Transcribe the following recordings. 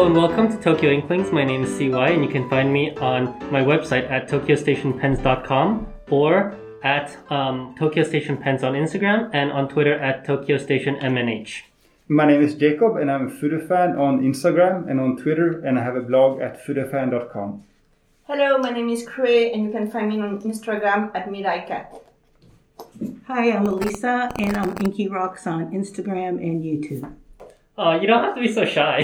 Hello and welcome to Tokyo Inklings. My name is CY and you can find me on my website at tokyostationpens.com or at um, Tokyo Station Pens on Instagram and on Twitter at Tokyo Station MNH. My name is Jacob and I'm a foodie fan on Instagram and on Twitter and I have a blog at foodiefan.com. Hello, my name is Cray and you can find me on Instagram at midaicat. Hi, I'm Elisa, and I'm Inky Rocks on Instagram and YouTube. Oh, you don't have to be so shy.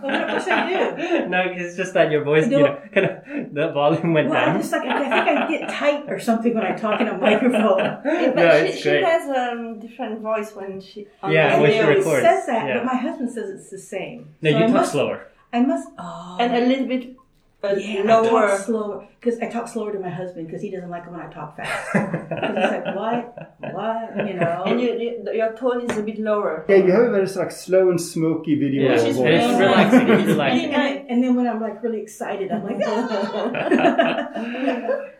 what must I do? no, it's just that your voice, you know, kind of the volume went Well, down. I'm just like, I think I get tight or something when I talk in a microphone. Yeah, but No, she, it's she has a um, different voice when she. On Yeah, the when she Everybody radio. records. says that, yeah. but my husband says it's the same. no, So you I talk must, slower. I must, oh. And a little bit uh, yeah, I talk slower because I talk slower to my husband because he doesn't like it when I talk fast. 'Cause he's like, what, what, you know? And you, you, your tone is a bit lower. Yeah, you have a very like slow and smoky video Yeah, Which voice. is and it's really relaxing. It's and, then, and then when I'm like really excited, I'm like,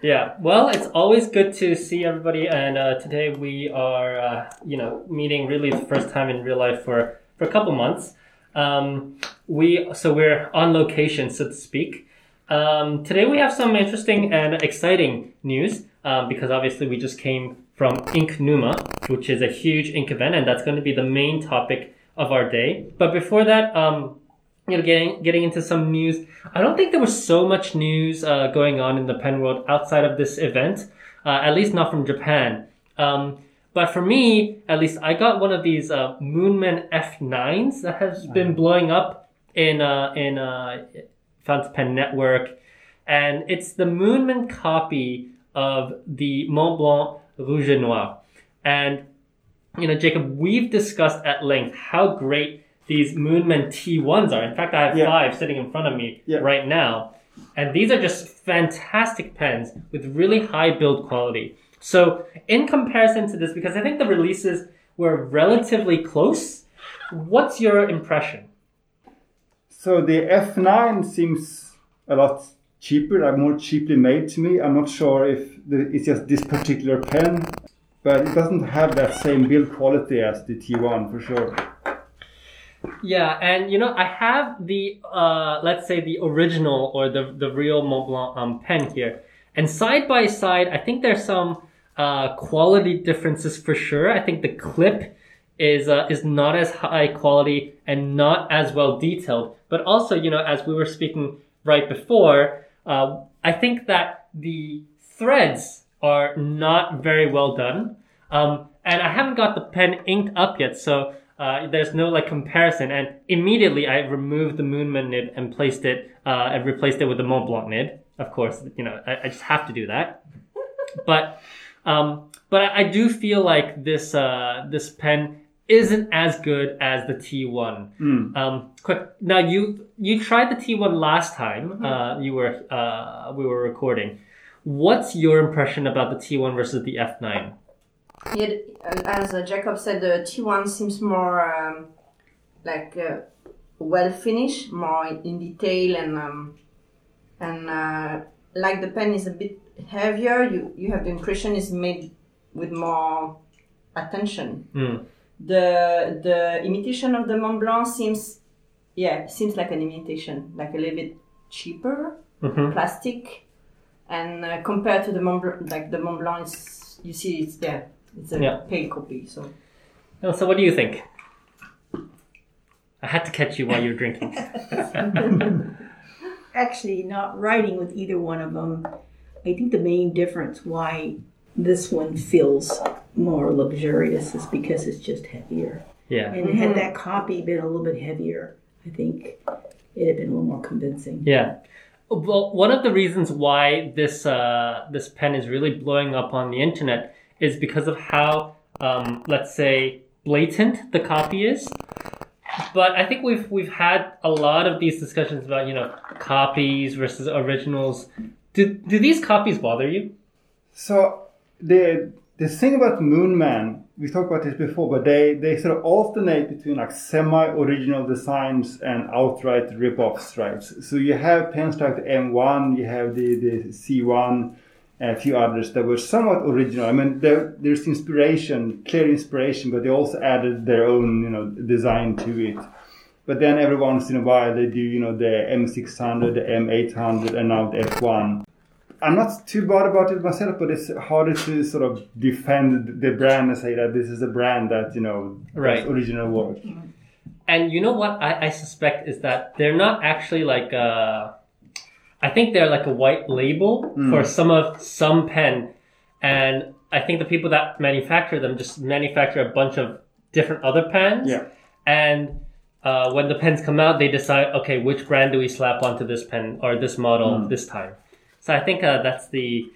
Yeah, well, it's always good to see everybody, and uh, today we are, uh, you know, meeting really the first time in real life for for a couple months. Um, we so we're on location, so to speak. Um, today we have some interesting and exciting news um, because obviously we just came from Ink Numa, which is a huge ink event, and that's going to be the main topic of our day. But before that, um, you know, getting getting into some news. I don't think there was so much news uh, going on in the pen world outside of this event, uh, at least not from Japan. Um, but for me, at least, I got one of these uh, Moonman F9s that has been blowing up in uh, in uh, Fountain Pen Network, and it's the Moonman copy of the Mont Blanc Rouge et Noir. And you know, Jacob, we've discussed at length how great these Moonman T1s are. In fact, I have Yeah. five sitting in front of me Yeah. right now. And these are just fantastic pens with really high build quality. So, in comparison to this, because I think the releases were relatively close, what's your impression? So the F9 seems a lot cheaper, like more cheaply made to me. I'm not sure if the, it's just this particular pen, but it doesn't have that same build quality as the T1 for sure. Yeah, and you know, I have the uh, let's say the original or the the real Montblanc um, pen here, and side by side, I think there's some uh, quality differences for sure. I think the clip is uh, is not as high quality and not as well detailed, but also you know, as we were speaking right before, uh, I think that the threads are not very well done. Um, and I haven't got the pen inked up yet, so uh, there's no like comparison. And immediately I removed the Moonman nib and placed it uh, and replaced it with the Mont Blanc nib. Of course, you know I, I just have to do that. but um, but I, I do feel like this uh, this pen isn't as good as the T1. Um, quick now you you tried the T1 last time uh, you were uh, we were recording. What's your impression about the T1 versus the F9? Yeah, as uh, Jacob said, the T1 seems more um, like uh, well finished, more in detail, and um, and uh, like the pen is a bit heavier. You you have the impression it's made with more attention. Mm. The the imitation of the Mont Blanc seems yeah seems like an imitation, like a little bit cheaper Mhm. plastic, and uh, compared to the Mont Blanc, like the Mont Blanc, is, you see it's there. It's a Yeah. pale copy. So Oh, so what do you think? I had to catch you while you were drinking. actually not writing with either one of them. I think the main difference why this one feels more luxurious is because it's just heavier. Yeah. And had that copy been a little bit heavier, I think it'd have been a little more convincing. Yeah. Well, one of the reasons why this uh, this pen is really blowing up on the internet is because of how, um, let's say, blatant the copy is. But I think we've we've had a lot of these discussions about you know copies versus originals. Do do these copies bother you? So the the thing about Moonman, we talked about this before, but they, they sort of alternate between like semi-original designs and outright rip-offs, right? So you have pens like the M1, you have the, the C1, and a few others that were somewhat original. I mean, there, there's inspiration, clear inspiration, but they also added their own, you know, design to it. But then every once in a while they do, you know, the M600, the M800, and now the F1. I'm not too bad about it myself, but it's harder to sort of defend the brand and say that this is a brand that, you know, Right. original work. And you know what I, I suspect is that they're not actually like uh I think they're like a white label for some of some pen. And I think the people that manufacture them just manufacture a bunch of different other pens. Yeah. And uh, when the pens come out, they decide, okay, which brand do we slap onto this pen or this model this time? So I think uh, that's the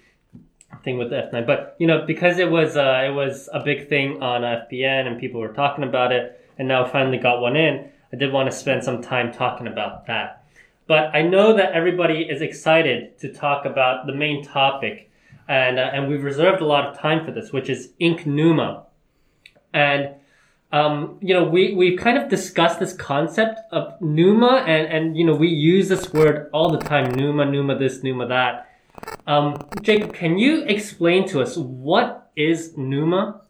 thing with the F9. But you know, because it was uh, it was a big thing on FPN and people were talking about it, and now finally got one in. I did want to spend some time talking about that. But I know that everybody is excited to talk about the main topic, and uh, and we've reserved a lot of time for this, which is Ink Numa, and um, you know, we, we've kind of discussed this concept of Numa and, and, you know, we use this word all the time. Numa, Numa this, Numa that. Um, Jacob, can you explain to us what is Numa?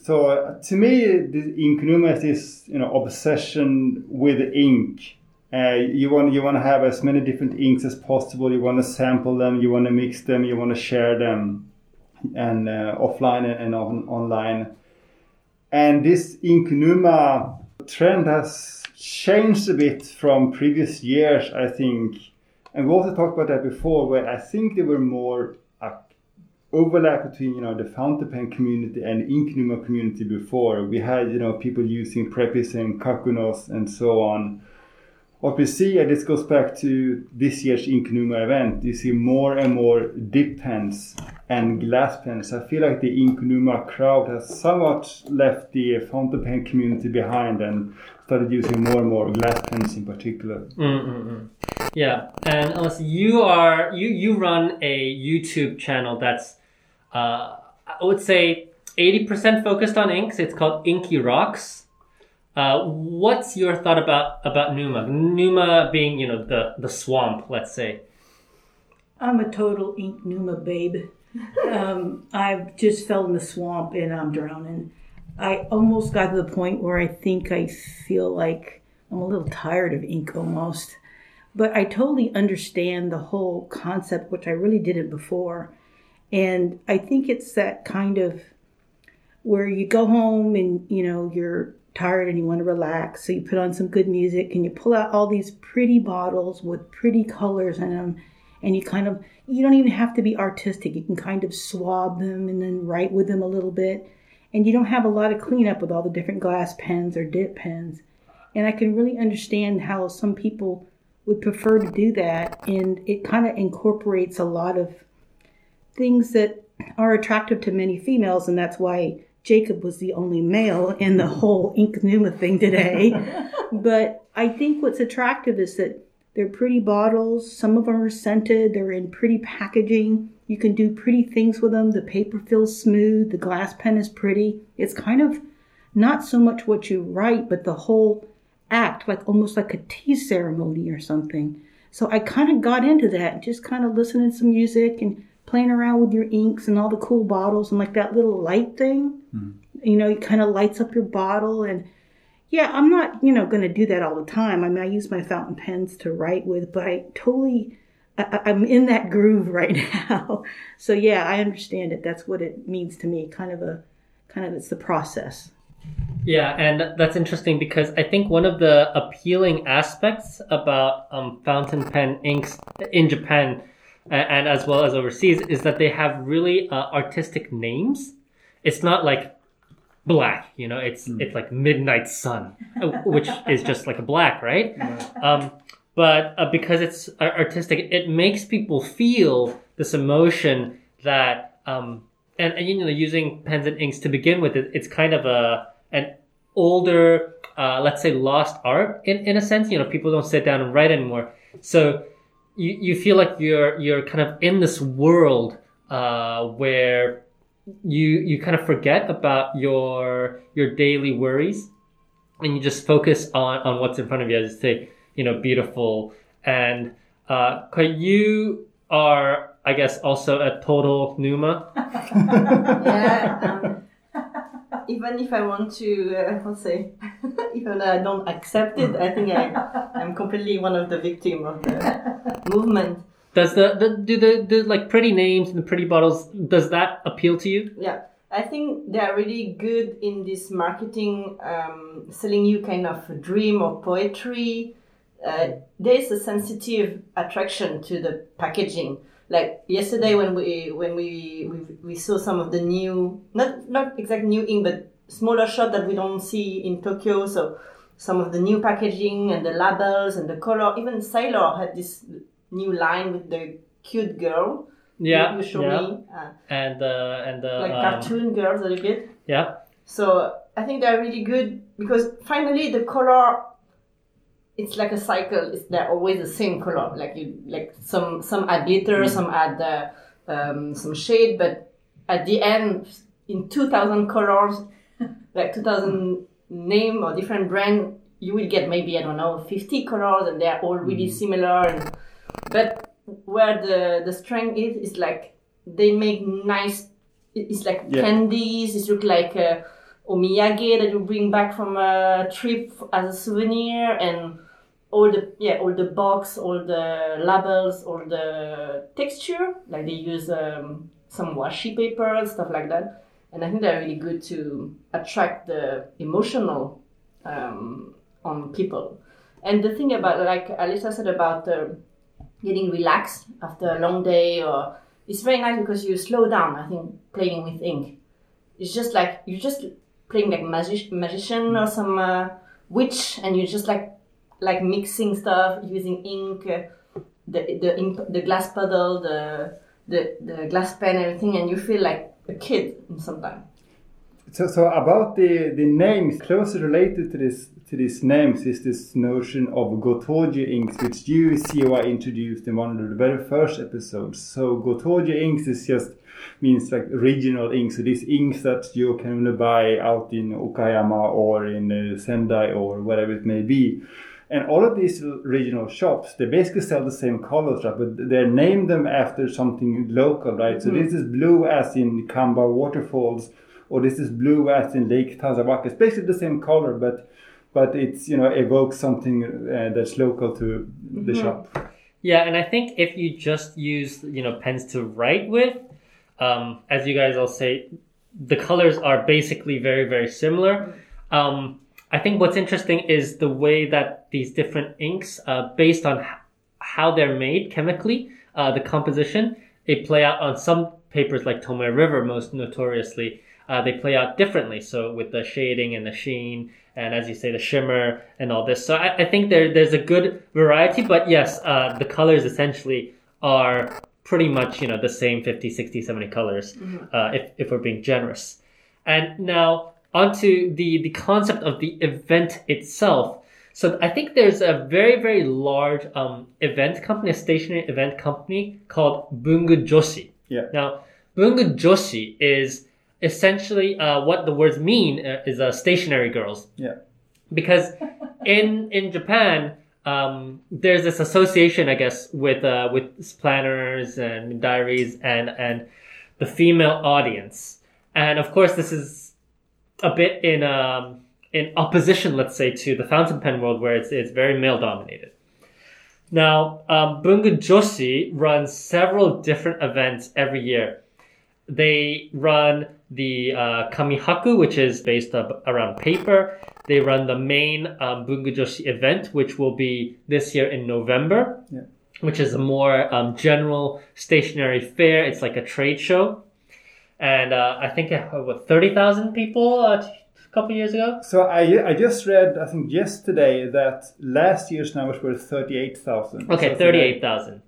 So uh, to me, the ink Numa is this, you know, obsession with ink. Uh, you want you want to have as many different inks as possible. You want to sample them. You want to mix them. You want to share them, and uh, offline and, and on, online. And this ink Numa trend has changed a bit from previous years, I think. And we also talked about that before, where I think there were more uh, overlap between you know the fountain pen community and ink Numa community before. We had you know people using Preppys and Kakunos and so on. What we see, and this goes back to this year's Ink Numa event, you see more and more dip pens and glass pens. I feel like the Ink Numa crowd has somewhat left the fountain pen community behind and started using more and more glass pens in particular. Mm-mm-mm. Yeah, and unless you are you you run a YouTube channel that's uh, I would say eighty percent focused on inks. It's called Inky Rocks. Uh, what's your thought about about Numa? Numa being you know the the swamp, let's say. I'm a total ink Numa babe. Um, I just fell in the swamp and I'm drowning. I almost got to the point where I think I feel like I'm a little tired of ink almost. But I totally understand the whole concept, which I really didn't before. And I think it's that kind of where you go home and you know you're tired and you want to relax so you put on some good music and you pull out all these pretty bottles with pretty colors in them and you kind of you don't even have to be artistic you can kind of swab them and then write with them a little bit. And you don't have a lot of cleanup with all the different glass pens or dip pens. And i can really understand how some people would prefer to do that and it kind of incorporates a lot of things that are attractive to many females, and that's why Jacob was the only male in the whole Ink Numa thing today. but I think what's attractive is that they're pretty bottles. Some of them are scented. They're in pretty packaging. You can do pretty things with them. The paper feels smooth. The glass pen is pretty. It's kind of not so much what you write, but the whole act, like almost like a tea ceremony or something. So I kind of got into that, just kind of listening to some music and playing around with your inks and all the cool bottles and like that little light thing. You know, it kind of lights up your bottle. And yeah, I'm not, you know, going to do that all the time. I mean, I use my fountain pens to write with, but I totally, I, I'm in that groove right now. so yeah, I understand it. That's what it means to me. Kind of a, kind of, it's the process. Yeah, and that's interesting because I think one of the appealing aspects about um, fountain pen inks in Japan a- and as well as overseas is that they have really uh, artistic names. It's not like black, you know. It's it's like midnight sun, which is just like a black, right? Um, but uh, because it's uh, artistic, it makes people feel this emotion that um, and, and you know using pens and inks to begin with, it, it's kind of a an older, uh, let's say, lost art in, in a sense. You know, people don't sit down and write anymore. So you, you feel like you're you're kind of in this world uh, where you you kind of forget about your your daily worries and you just focus on on what's in front of you as you say you know beautiful and uh you are i guess also a total numa yeah. Um, even if I want to, uh, how to say, even I don't accept it, I think I, I'm completely one of the victim of the movement. Does the, the do the, the like pretty names and the pretty bottles does that appeal to you? Yeah, I think they are really good in this marketing, um, selling you kind of a dream or poetry. Uh, there is a sensitive attraction to the packaging. Like yesterday when we when we, we we saw some of the new not not exact new ink but smaller shop that we don't see in Tokyo. So some of the new packaging and the labels and the color. Even Sailor had this new line with the cute girl. Yeah, you, you show yeah. me. Uh, And uh, and the like um, cartoon girls a little bit. yeah. So I think they're really good because finally the color, it's like a cycle. It's they're always the same color. Like you like some some add glitter, some add uh, um, some shade, but at the end, in two thousand colors, like two thousand name or different brand, you will get maybe I don't know fifty colors, and they're all really similar. And, but where the the strength is is like they make nice. It's like Yeah. candies. It look like uh, omiyage that you bring back from a trip as a souvenir, and all the yeah all the box, all the labels, all the texture. Like they use um, some washi paper and stuff like that. And I think they're really good to attract the emotional um, on people. And the thing about like Alisa said about uh, getting relaxed after a long day or it's very nice because you slow down i think playing with ink it's just like you're just playing like magic magician or some uh, witch and you're just like like mixing stuff using ink uh, the the ink, the glass puddle the the the glass pen everything and you feel like a kid sometimes So, so about the, the names, closely related to this to these names is this notion of Gotochi inks, which you, COI, introduced in one of the very first episodes. So Gotochi inks is just means like regional inks. So these inks that you can only buy out in Okayama or in uh, Sendai or whatever it may be. And all of these regional shops, they basically sell the same colors, right? But they name them after something local, right? So this is blue as in Kamba waterfalls, or this is blue as in Lake Tazawaka. It's basically the same color, but but it's you know evokes something uh, that's local to the shop. Yeah, and I think if you just use you know pens to write with, um, as you guys all say, the colors are basically very very similar. Um, I think what's interesting is the way that these different inks, uh, based on how they're made chemically, uh, the composition, they play out on some papers like Tomoe River most notoriously. Uh, they play out differently. So with the shading and the sheen, and as you say, the shimmer and all this. So I, I think there there's a good variety, but yes, uh, the colors essentially are pretty much you know the same 50, 60, 70 colors uh, if if we're being generous. And now onto the the concept of the event itself. So I think there's a very very large um, event company, a stationary event company called Bungu Joshi. Yeah. Now Bungu Joshi is essentially uh, what the words mean uh, is uh, stationary girls Yeah. because in in Japan um, there's this association I guess with uh, with planners and diaries and and the female audience. And of course this is a bit in um, in opposition let's say to the fountain pen world where it's it's very male dominated. Now um, Bungu Joshi runs several different events every year. They run the uh, Kamihaku, which is based up around paper. They run the main um, Bungujoshi event, which will be this year in November, Yeah. which is a more um, general stationary fair. It's like a trade show. And uh, I think what thirty thousand people uh, a couple years ago. So I I just read I think yesterday that last year's numbers were thirty eight thousand. Okay, thirty-eight thousand.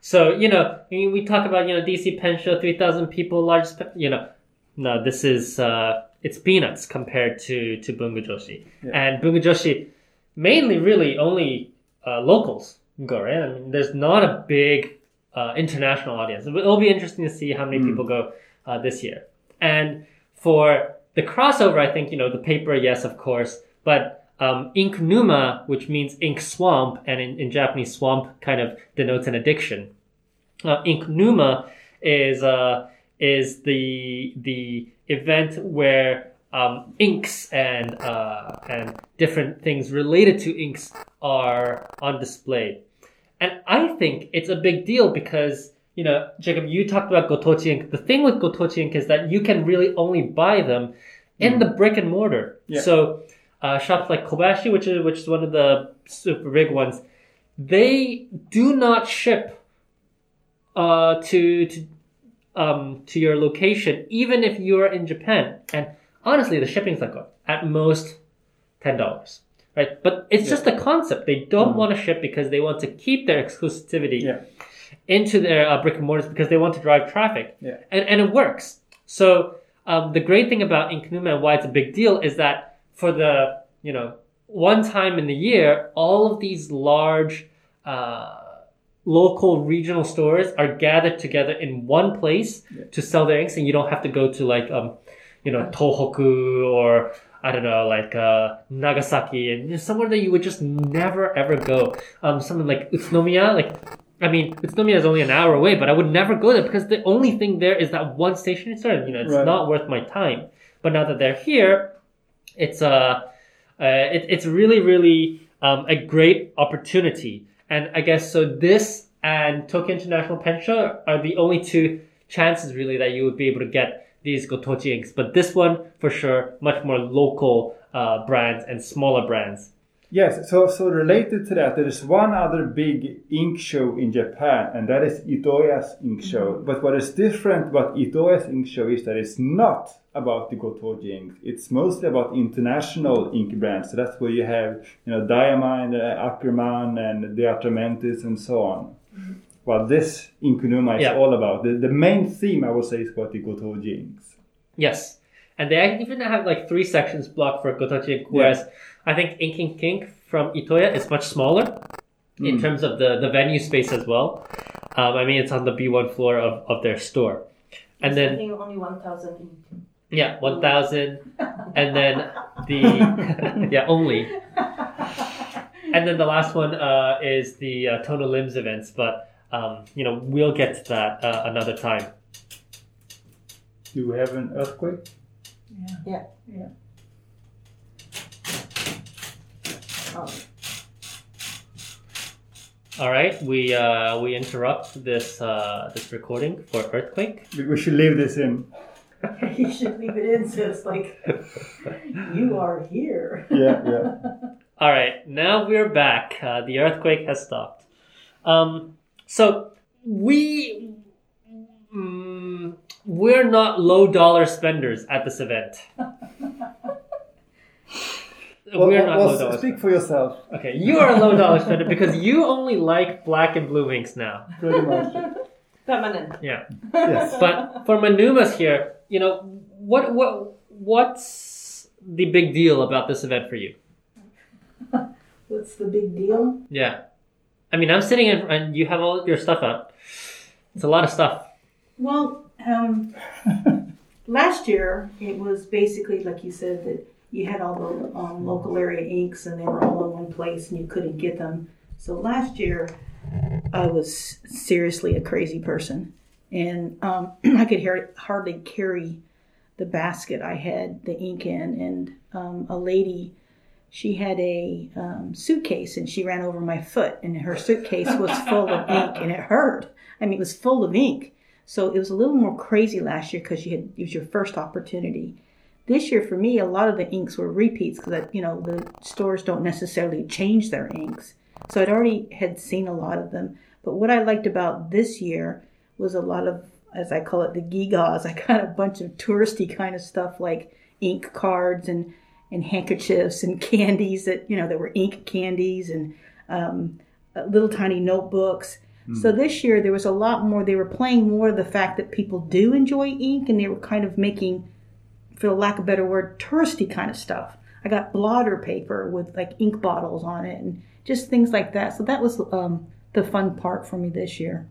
So you know, we, talk about you know DC Pen Show, three thousand people, largest. You know, no, this is uh, it's peanuts compared to to Bungu Joshi, and Bungu Joshi mainly really only uh, locals go right. I mean, there's not a big uh, international audience. It'll be interesting to see how many people go uh, this year. And for the crossover, I think you know the paper, yes, of course, but um, ink numa, which means ink swamp, and in, in Japanese, swamp kind of denotes an addiction. Uh, ink numa is uh, is the the event where um, inks and uh, and different things related to inks are on display. And I think it's a big deal because you know, Jacob, you talked about Gotochi ink. The thing with Gotochi ink is that you can really only buy them in the brick and mortar. Yeah. So uh, shops like Kobayashi, which is which is one of the super big ones, they do not ship uh, to to um, to your location, even if you're in Japan. And honestly, the shipping's not good. At most ten dollars, right? But it's just the concept. They don't want to ship because they want to keep their exclusivity Yeah. into their uh, brick and mortars because they want to drive traffic. Yeah. And, and it works. So um, the great thing about Inknuma and why it's a big deal is that for the, you know, one time in the year, all of these large uh, local regional stores are gathered together in one place to sell their inks and you don't have to go to like, um, you know, Tohoku or I don't know, like uh, Nagasaki and somewhere that you would just never ever go. Um, something like Utsunomiya, like I mean, Utsunomiya is only an hour away, but I would never go there because the only thing there is that one station store. You know, it's Right. not worth my time. But now that they're here, it's uh, uh it, it's really, really um, a great opportunity. And I guess so. This and Tokyo International Pen Show are the only two chances really that you would be able to get these Gotochi inks. But this one for sure, much more local uh, brands and smaller brands. Yes, so so related to that, there is one other big ink show in Japan, and that is Itoya's ink show. But what is different about Itoya's ink show is that it's not about the Gotochi ink. It's mostly about international ink brands. So that's where you have, you know, Diamine, uh, Akkerman, and De Atramentis, and so on. Well, this Inkunuma is Yeah. all about. The, the main theme, I would say, is about the Gotochi inks. Yes. And they even have like three sections blocked for Gotochi ink, whereas I think Inking Kink from Itoya is much smaller in terms of the, the venue space as well. Um, I mean, it's on the B1 floor of, of their store. And I then, only 1,000 yeah, 1,000. And then the, yeah, only. And then the last one uh, is the uh, Tono Limbs events, but, um, you know, we'll get to that uh, another time. Do we have an earthquake? Yeah. Oh, All right, we uh, we interrupt this uh, this recording for earthquake. We- We should leave this in. you should leave it in so it's like you are here. Yeah, yeah. All right, now we're back. Uh, the earthquake has stopped. Um, so we mm, we're not low dollar spenders at this event. Well, we're not well, low dollar. speak for yourself. Okay, you are a low dollar spender because you only like black and blue inks now. Pretty much. permanent. Yeah. Yes. But for Manumas here, you know, what what what's the big deal about this event for you? What's the big deal? Yeah. I mean, I'm sitting in and you have all your stuff out. It's a lot of stuff. Well, um, last year it was basically like you said that you had all the um, local area inks and they were all in one place and you couldn't get them. So last year I was seriously a crazy person and um, I could hear, hardly carry the basket I had the ink in. And um, a lady, she had a um, suitcase and she ran over my foot and her suitcase was full of ink and it hurt. I mean, it was full of ink. So it was a little more crazy last year because you had it was your first opportunity. This year, for me, a lot of the inks were repeats because you know the stores don't necessarily change their inks. So I'd already had seen a lot of them. But what I liked about this year was a lot of, as I call it, the gigas. I got a bunch of touristy kind of stuff like ink cards and and handkerchiefs and candies that you know that were ink candies and um, uh, little tiny notebooks. So this year there was a lot more. They were playing more of the fact that people do enjoy ink, and they were kind of making, for lack of a better word, touristy kind of stuff. I got blotter paper with like ink bottles on it, and just things like that. So that was um, the fun part for me this year.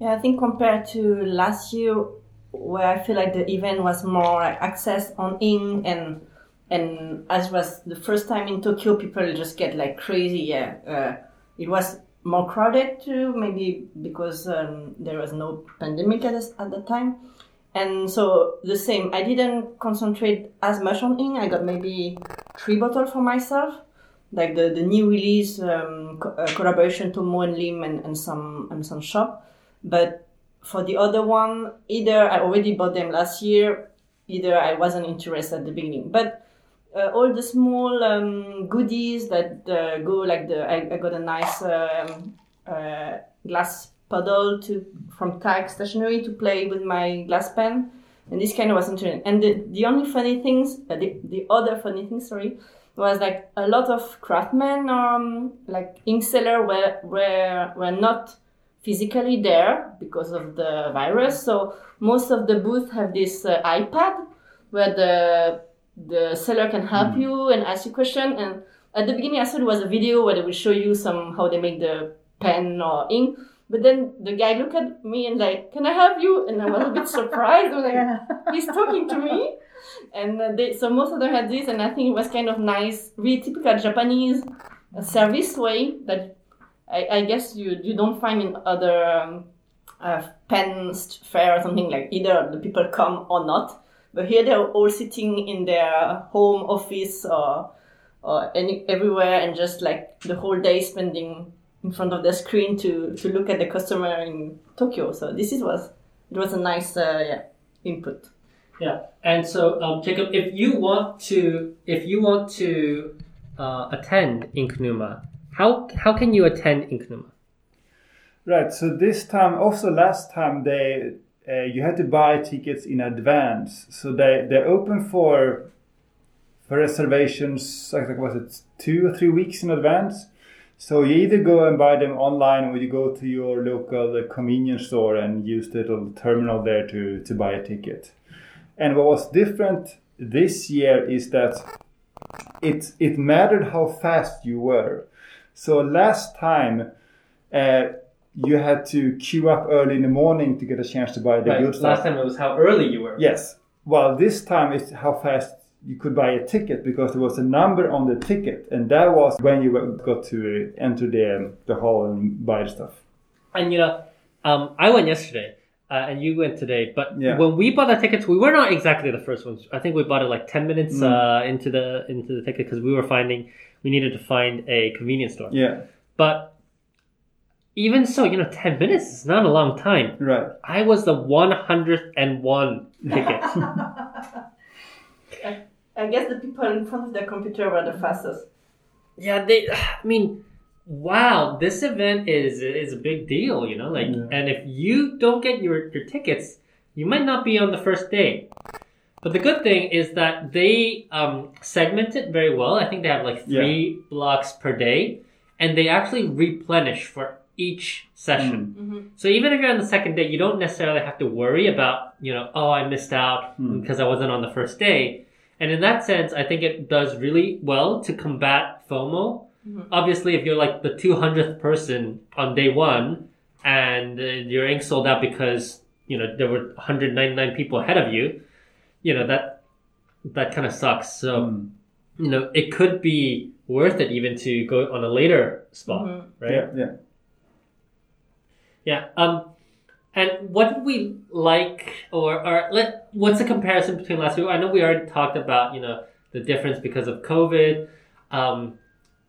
Yeah, I think compared to last year, where I feel like the event was more like access on ink and and as was the first time in Tokyo, people just get like crazy. Yeah, uh, it was more crowded too, maybe because um, there was no pandemic at, at the time. And so the same. I didn't concentrate as much on ink. I got maybe three bottles for myself, like the, the new release um, co- uh, collaboration to Mo and Lim and, and some and some shop. But for the other one, either I already bought them last year, either I wasn't interested at the beginning. But uh, all the small um, goodies that uh, go like the I, I got a nice um, uh, glass puddle to from Tag Stationery to play with my glass pen, and this kind of was interesting. And the, the only funny things, uh, the, the other funny thing, sorry, was like a lot of craftsmen, um, like ink seller were were were not physically there because of the virus. So most of the booths have this uh, iPad where the the seller can help you and ask you question. And at the beginning, I thought it was a video where they will show you some how they make the pen or ink. But then the guy looked at me and like, "Can I help you?" And I was a bit surprised. I was like, "He's talking to me." And uh, they, so most of them had this, and I think it was kind of nice, really typical Japanese service way that I, I guess you you don't find in other um, uh, pen fair or something like either the people come or not. But here they're all sitting in their home office or or any everywhere and just like the whole day spending in front of the screen to to look at the customer in Tokyo. So this is was it was a nice uh, yeah input. Yeah, and so um, Jacob, if you want to, if you want to uh, attend Inknuma, how how can you attend Inknuma? Right. So this time, also last time, they uh, you had to buy tickets in advance. So they they're open for for reservations. I think was it two or three weeks in advance. So you either go and buy them online, or you go to your local convenience store and use the little terminal there to to buy a ticket. And what was different this year is that it it mattered how fast you were. So last time. Uh, you had to queue up early in the morning to get a chance to buy the Right. Last time it was how early you were. Yes. Well, this time it's how fast you could buy a ticket because there was a number on the ticket, and that was when you got to enter the the hall and buy the stuff. And you know, um, I went yesterday, uh, and you went today. But Yeah. when we bought the tickets, we were not exactly the first ones. I think we bought it like ten minutes Mm. uh, into the into the ticket because we were finding we needed to find a convenience store. Yeah. But even so, you know, ten minutes is not a long time. Right. I was the one hundredth and one ticket. I guess the people in front of the computer were the mm-hmm. fastest. yeah, they. I mean, wow, this event is is a big deal. You know, like, Yeah. and if you don't get your your tickets, you might not be on the first day. But the good thing is that they um, segment it very well. I think they have like three blocks per day, and they actually replenish for each session. Mm-hmm. Mm-hmm. So even if you're on the second day, you don't necessarily have to worry about, you know, oh, I missed out mm. because I wasn't on the first day. And in that sense, I think it does really well to combat FOMO. Obviously, if you're like the 200th person on day one and uh, your ink sold out because, you know, there were 199 people ahead of you, you know, that, that kind of sucks. So, Mm. you know, it could be worth it even to go on a later spot, right? Yeah. Yeah. Yeah. Um, and what did we like, or or let what's the comparison between last year? I know we already talked about you know the difference because of COVID, um,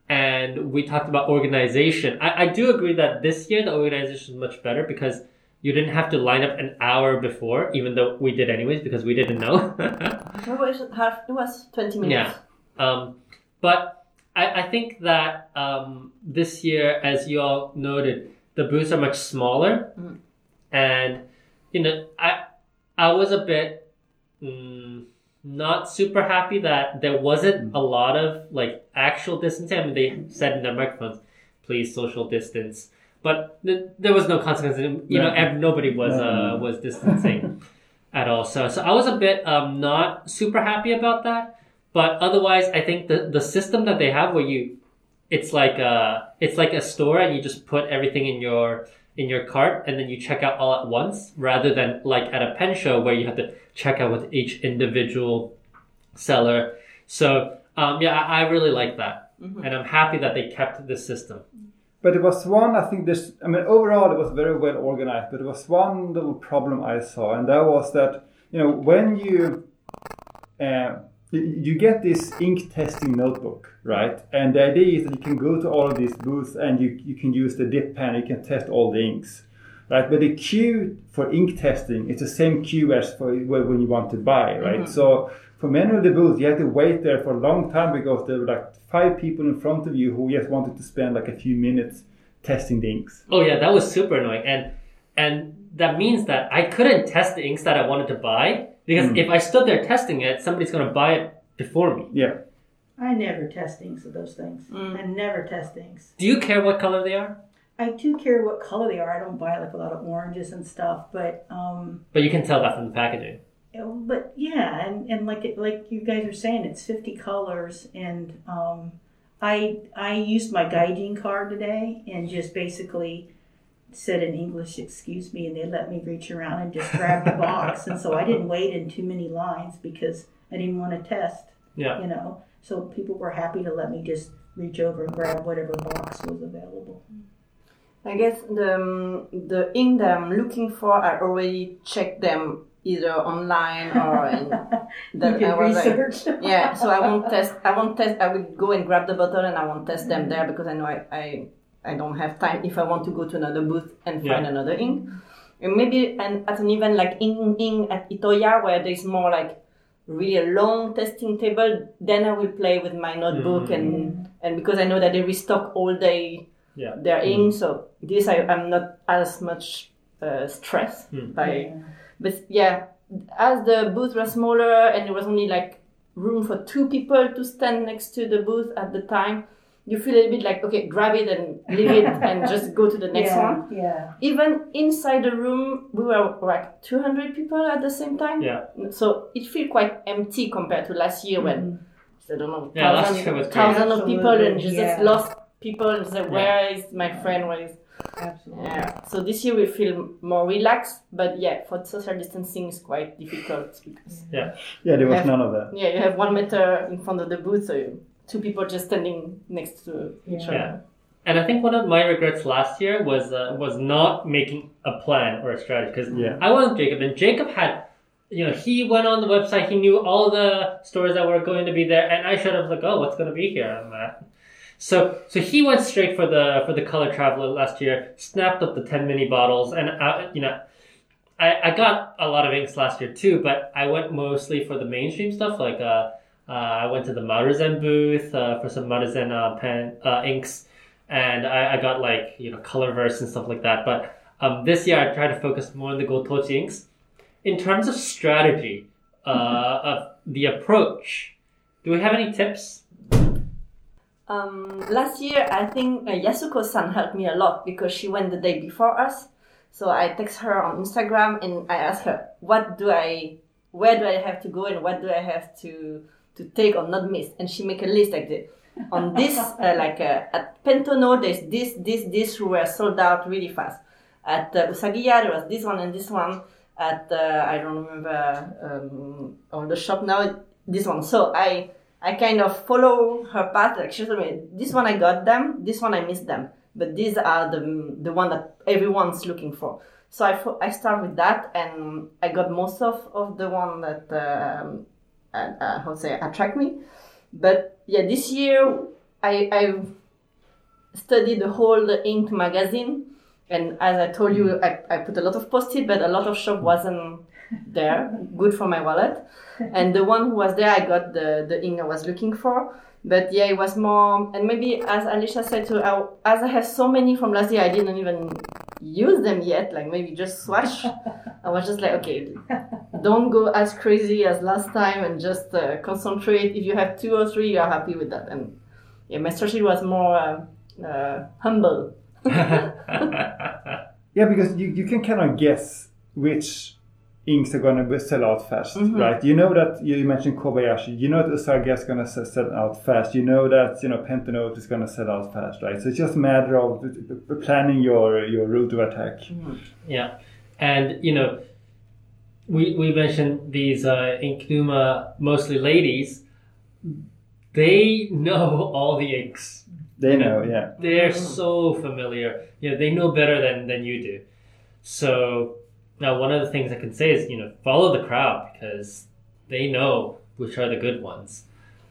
and we talked about organization. I, I do agree that this year the organization is much better because you didn't have to line up an hour before, even though we did anyways because we didn't know. It was half. It was twenty minutes. Yeah. Um, but I, I think that um, this year, as you all noted, the booths are much smaller, and you know, I I was a bit mm, not super happy that there wasn't a lot of like actual distancing. I mean, they said in their microphones, "Please social distance," but th- there was no consequence. You know, No. ev- nobody was no, uh, was distancing at all. So, so I was a bit um, not super happy about that. But otherwise, I think the the system that they have, where you, it's like a it's like a store, and you just put everything in your in your cart, and then you check out all at once, rather than like at a pen show where you have to check out with each individual seller. So, um, yeah, I, I really like that, and I'm happy that they kept this system. But it was one, I think this, I mean, overall it was very well organized, but it was one little problem I saw, and that was that you know, when you uh, you- get this ink testing notebook, right? And the idea is that you can go to all of these booths and you, you can use the dip pen, you can test all the inks, right? But the queue for ink testing is the same queue as for when you want to buy, right? Mm-hmm. So for many of the booths, you have to wait there for a long time because there were like five people in front of you who just wanted to spend like a few minutes testing the inks. Oh yeah, that was super annoying, and and that means that I couldn't test the inks that I wanted to buy because if I stood there testing it, somebody's gonna buy it before me. Yeah. I never test things of those things. Mm. I never test things. Do you care what color they are? I do care what color they are. I don't buy like a lot of oranges and stuff, but um, But you can tell that from the packaging. but yeah, and, and like it, like you guys are saying, it's fifty colors, and um, I I used my Gaijin card today and just basically said in English, "Excuse me," and they let me reach around and just grab the box, and so I didn't wait in too many lines because I didn't want to test, Yeah. you know. So people were happy to let me just reach over and grab whatever box was available. I guess the um, the ink that I'm looking for, I already checked them either online or in. you That I can was like, research. yeah, so I won't test. I won't test. I will go and grab the bottle and I won't test them there because I know I I, I don't have time if I want to go to another booth and find Yeah. another ink. And maybe and at an event like Ing Ing at Itoya where there's more like really a long testing table, then I will play with my notebook and mm. and because I know that they restock all day Yeah. their mm. ink, so this I I'm not as much uh, stressed mm. by. But yeah, as the booth was smaller and there was only like room for two people to stand next to the booth at the time, you feel a little bit like okay, grab it and leave it and just go to the next yeah, one. Yeah. Even inside the room, we were like 200 people at the same time. Yeah. So it felt quite empty compared to last year when mm-hmm. I don't know, Yeah, last thousand, year was great. of people and you Absolutely, just yeah. lost people and say, where is my friend? Where is Absolutely. yeah. So this year we feel more relaxed, but yeah, for social distancing is quite difficult because Yeah, there was Yeah. none of that. yeah, you have one meter in front of the booth, so you, two people just standing next to each Yeah. other. Yeah. And I think one of my regrets last year was uh, was not making a plan or a strategy because Yeah. I went Jacob and Jacob had, you know, he went on the website, he knew all the stores that were going to be there, and I showed up like, oh, what's going to be here? I'm at. So so he went straight for the for the color traveler last year, snapped up the ten mini bottles, and uh, you know. I, I got a lot of inks last year too, but I went mostly for the mainstream stuff. Like uh, I went to the Maruzen booth uh, for some Maruzen uh, pen uh, inks, and I, I got like you know Colorverse and stuff like that. But um, this year I tried to focus more on the Gotochi inks. In terms of strategy uh, of the approach, do we have any tips? Um, last year, I think uh, Yasuko-san helped me a lot because she went the day before us. So I text her on Instagram and I asked her, what do I, where do I have to go and what do I have to to take or not miss? And she make a list like this. On this, uh, like uh, at Pentono, there's this, this, this who were sold out really fast. At uh, Usagiya, there was this one and this one. At uh, I don't remember um, all the shop now. This one. So I I kind of follow her path. Like she told me, this one I got them, this one I missed them, but these are the the one that everyone's looking for. So I, I start with that, and I got most of, of the one that um, uh, uh, how to say attract me. But yeah, this year I I studied the whole Ink magazine, and as I told you, I, I put a lot of post-it, but a lot of shop wasn't there. Good for my wallet. And the one who was there, I got the the ink I was looking for. But yeah, it was more, and maybe as Alicia said too, I, as I have so many from last year, I didn't even use them yet. Like maybe just swatch. I was just like, okay, don't go as crazy as last time, and just uh, concentrate. If you have two or three, you are happy with that. And yeah, my strategy was more uh, uh, humble. Yeah, because you, you can kind of guess which inks are going to sell out fast, mm-hmm. right? You know that you mentioned Kobayashi. You know that Usagiya is going to sell out fast. You know that you know Pentanote is going to sell out fast, right? So it's just a matter of planning your your route of attack. Mm-hmm. Yeah, and you know, we we mentioned these uh, Inknuma, mostly ladies. They know all the inks. They know, yeah. They're mm-hmm. so familiar. You know, they know better than than you do. So now one of the things I can say is you know follow the crowd because they know which are the good ones.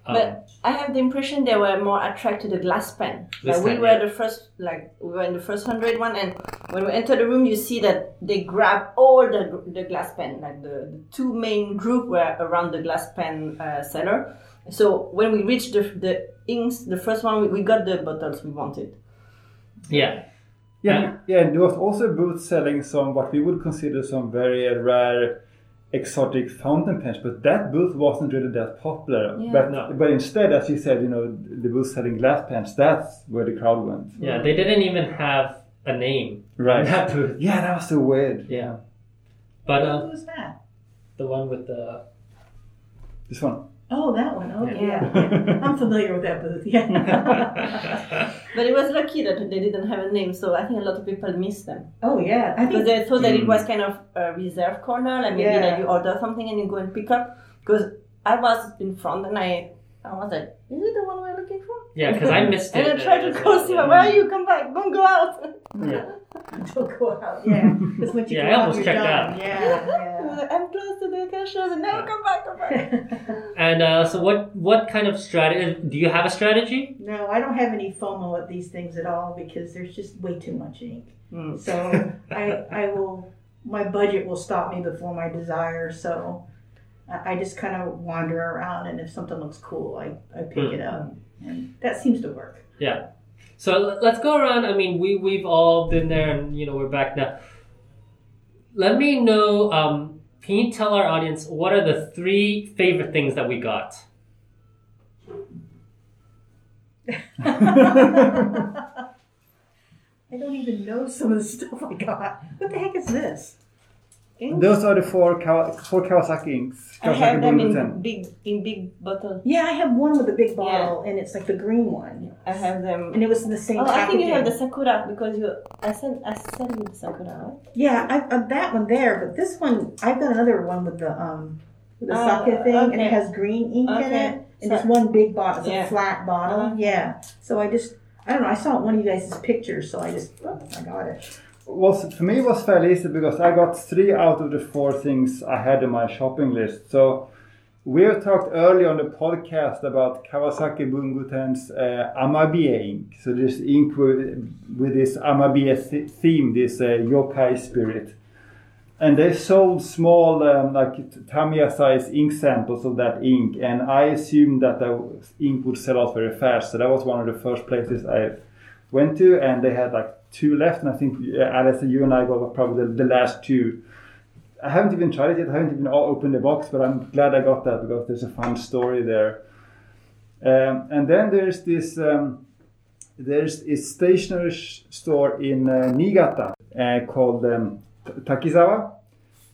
Um, But I have the impression they were more attracted to the glass pen. Like we were yeah. the first, like we were in the first hundred one, and when we enter the room, you see that they grab all the the glass pen. Like the, the two main group were around the glass pen uh, seller. So when we reached the the inks, the first one, we, we got the bottles we wanted. yeah, Yeah, yeah. And there was also a booth selling some what we would consider some very rare, exotic fountain pens, but that booth wasn't really that popular. Yeah. But No. but instead, as you said, you know, the booth selling glass pens. That's where the crowd went. yeah. They didn't even have a name. Right. That booth. Yeah, that was so weird. Yeah. But Who um, was that? the one with the This one. Oh, that one. Okay, Yeah. yeah. I'm familiar with that booth. Yeah. But it was lucky that they didn't have a name, so I think a lot of people missed them oh, yeah. I because think they thought that it Mm. was kind of a reserve corner, like maybe Yeah. that you order something and you go and pick up. Because I was in front and I, I was like, "Is it the one we're looking for?" yeah, because I missed it. And I tried to as call well, Siva, where are you? Come back, don't go out. Yeah. don't go out. Yeah. Because when you Yeah, go I out, almost you're checked done. out. I Yeah. like, I'm close to the cashiers, and no, come back, come back. And uh, so, what what kind of strategy? Do you have a strategy? no, I don't have any FOMO at these things at all because there's just way too much ink. Mm. So I I will my budget will stop me before my desire. So I, just kind of wander around, and if something looks cool, I I pick it up, and that seems to work. Yeah. So let's go around. I mean, we we've all been there, and you know we're back now. Let me know. Um, can you tell our audience what are the three favorite things that we got? I don't even know some of the stuff I got. What the heck is this? Those are the four, Kawa- four Kawasaki inks. I Kawasaki have them in 10. big, in big bottle. Yeah, I have one with a big bottle, and it's like the green one, I have them. and it was in the same. Oh, I think you have the packaging. sakura because you. I sent. I sent you the sakura. Right? Yeah, I, I, that one there, but this one I've got another one with the um with the Oh, sake thing, and okay. it has green ink in Okay. it, and So- it's one big bottle, it's Yeah. a flat bottle. Uh-huh. Yeah, so I just I don't know. I saw one of you guys' pictures, so I just oh, I got it. Was for me was fairly easy because I got three out of the four things I had in my shopping list. So we talked earlier on the podcast about Kawasaki Bunguten's uh, Amabie ink. So this ink with, with this Amabie theme, this uh, yokai spirit. And they sold small, um, like Tamiya size ink samples of that ink, and I assumed that the ink would sell out very fast. So that was one of the first places I went to, and they had like two left, and I think Alice, you and I got probably the, the last two. I haven't even tried it yet. I haven't even opened the box, but I'm glad I got that because there's a fun story there. Um, and then there's this um, there's a stationery store in uh, Niigata uh, called um, Takizawa,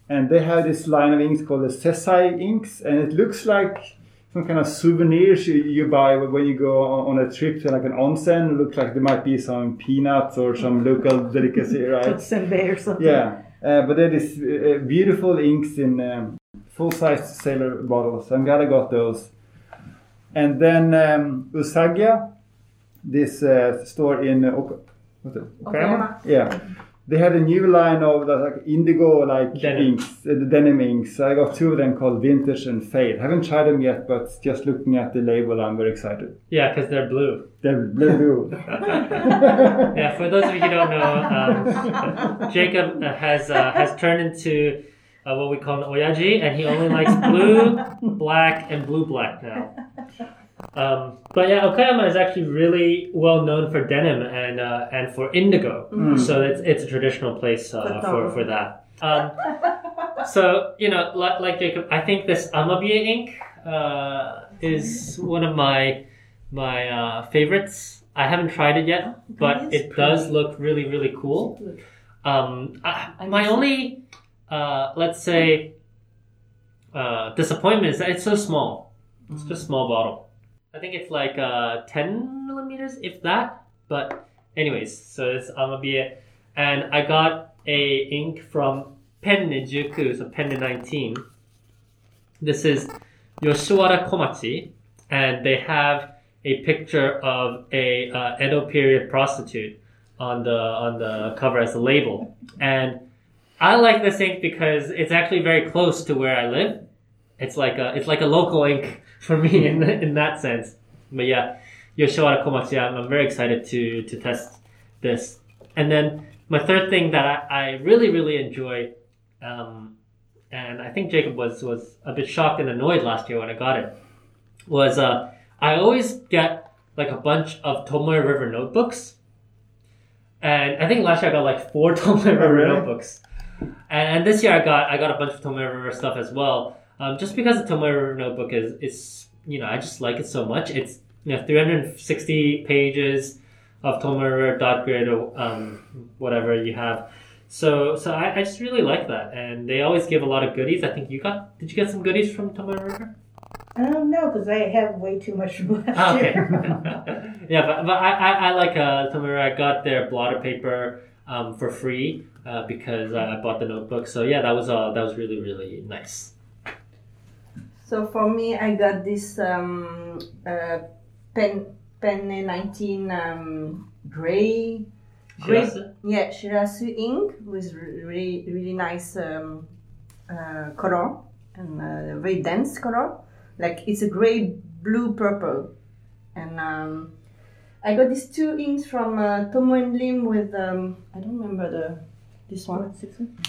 and they have this line of inks called the Sesai inks, and it looks like some kind of souvenirs you, you buy when you go on, a trip to like an onsen. It looks like there might be some peanuts or some local delicacy, right? Senbei or something. Yeah, uh, but there is uh, beautiful inks in um, full-sized sailor bottles. I'm glad I got those. And then um, Usagiya, this uh, store in uh, Ok- what's it? Okayama. Yeah, they had a new line of the, like indigo like Denim. inks, uh, the denim inks. I got two of them called Vintage and Fade. Haven't tried them yet, but just looking at the label, I'm very excited. Yeah, because they're blue. They're blue. Yeah, for those of you who don't know, um, Jacob uh, has uh, has turned into uh, what we call an oyaji, and he only likes blue, black, and blue black now. Um, but yeah, Okayama is actually really well known for denim and uh, and for indigo. So it's it's a traditional place uh, for for that. Um, so you know, like, like Jacob, I think this Amabie ink uh, is one of my my uh, favorites. I haven't tried it yet, but is it does look really really cool. Um, I, my only uh, let's say uh, disappointment is that it's so small. It's just a small bottle. I think it's like uh, 10 millimeters, if that. But anyways, so it's Amabie, and I got a ink from Penne Juku, so Penne 19. This is Yoshiwara Komachi, and they have a picture of a uh, Edo period prostitute on the on the cover as a label. And I like this ink because it's actually very close to where I live. It's like a it's like a local ink for me in in that sense. But yeah, Yoshiwara Komachi, I'm, I'm very excited to to test this. And then my third thing that I, I really really enjoy, um, and I think Jacob was was a bit shocked and annoyed last year when I got it, was uh, I always get like a bunch of Tomoe River notebooks. And I think last year I got like four Tomoe River really? notebooks. And, and this year I got I got a bunch of Tomoe River stuff as well. Um, just because the Tomoe River notebook is is you know I just like it so much. It's you know 360 pages of Tomoe River dot grid or um, whatever you have. So so I, I just really like that, and they always give a lot of goodies. I think you got did you get some goodies from Tomoe River? I don't know because I have way too much from last Ah, okay. year. yeah, but, but I, I, I like uh, Tomoe. I got their blotter paper um, for free uh, because I bought the notebook. So yeah, that was uh, that was really really nice. So for me, I got this um, uh, pen Penne 19 um, gray, gray, Shirasu? yeah, Shirasu ink with really really nice um, uh, color and uh, very dense color. Like it's a gray, blue, purple, and um, I got these two inks from uh, Tomo and Lim with um, I don't remember the this one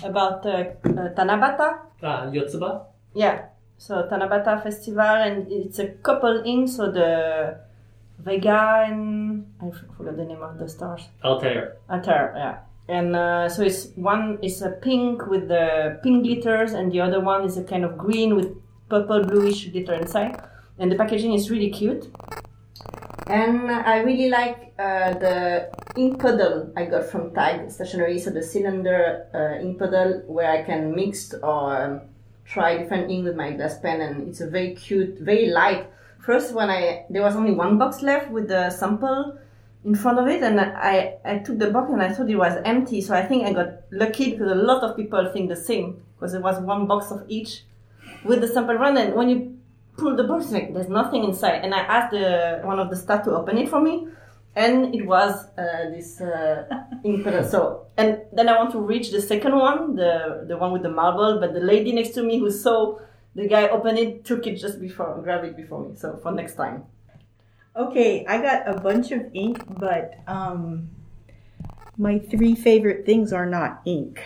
about uh, uh, Tanabata. Ah, Yotsuba. Yeah, so Tanabata Festival, and it's a couple in, so the Vega and I forgot the name of the stars. Altair. Altair, yeah. And uh, so it's one is a pink with the pink glitters, and the other one is a kind of green with purple bluish glitter inside. And the packaging is really cute. And I really like uh, the ink puddle I got from Tide Stationery, so the cylinder uh, ink puddle where I can mix or um, try different ink with my glass pen, and it's a very cute, very light. First, when I there was only one box left with the sample in front of it, and I I took the box and I thought it was empty. So I think I got lucky because a lot of people think the same because it was one box of each with the sample run, and when you pull the box, like there's nothing inside. And I asked the one of the staff to open it for me, and it was uh, this uh, ink. So and then I want to reach the second one, the the one with the marble, but the lady next to me who saw the guy open it took it just before, grab it before me. So for next time. Okay, I got a bunch of ink, but um, my three favorite things are not ink.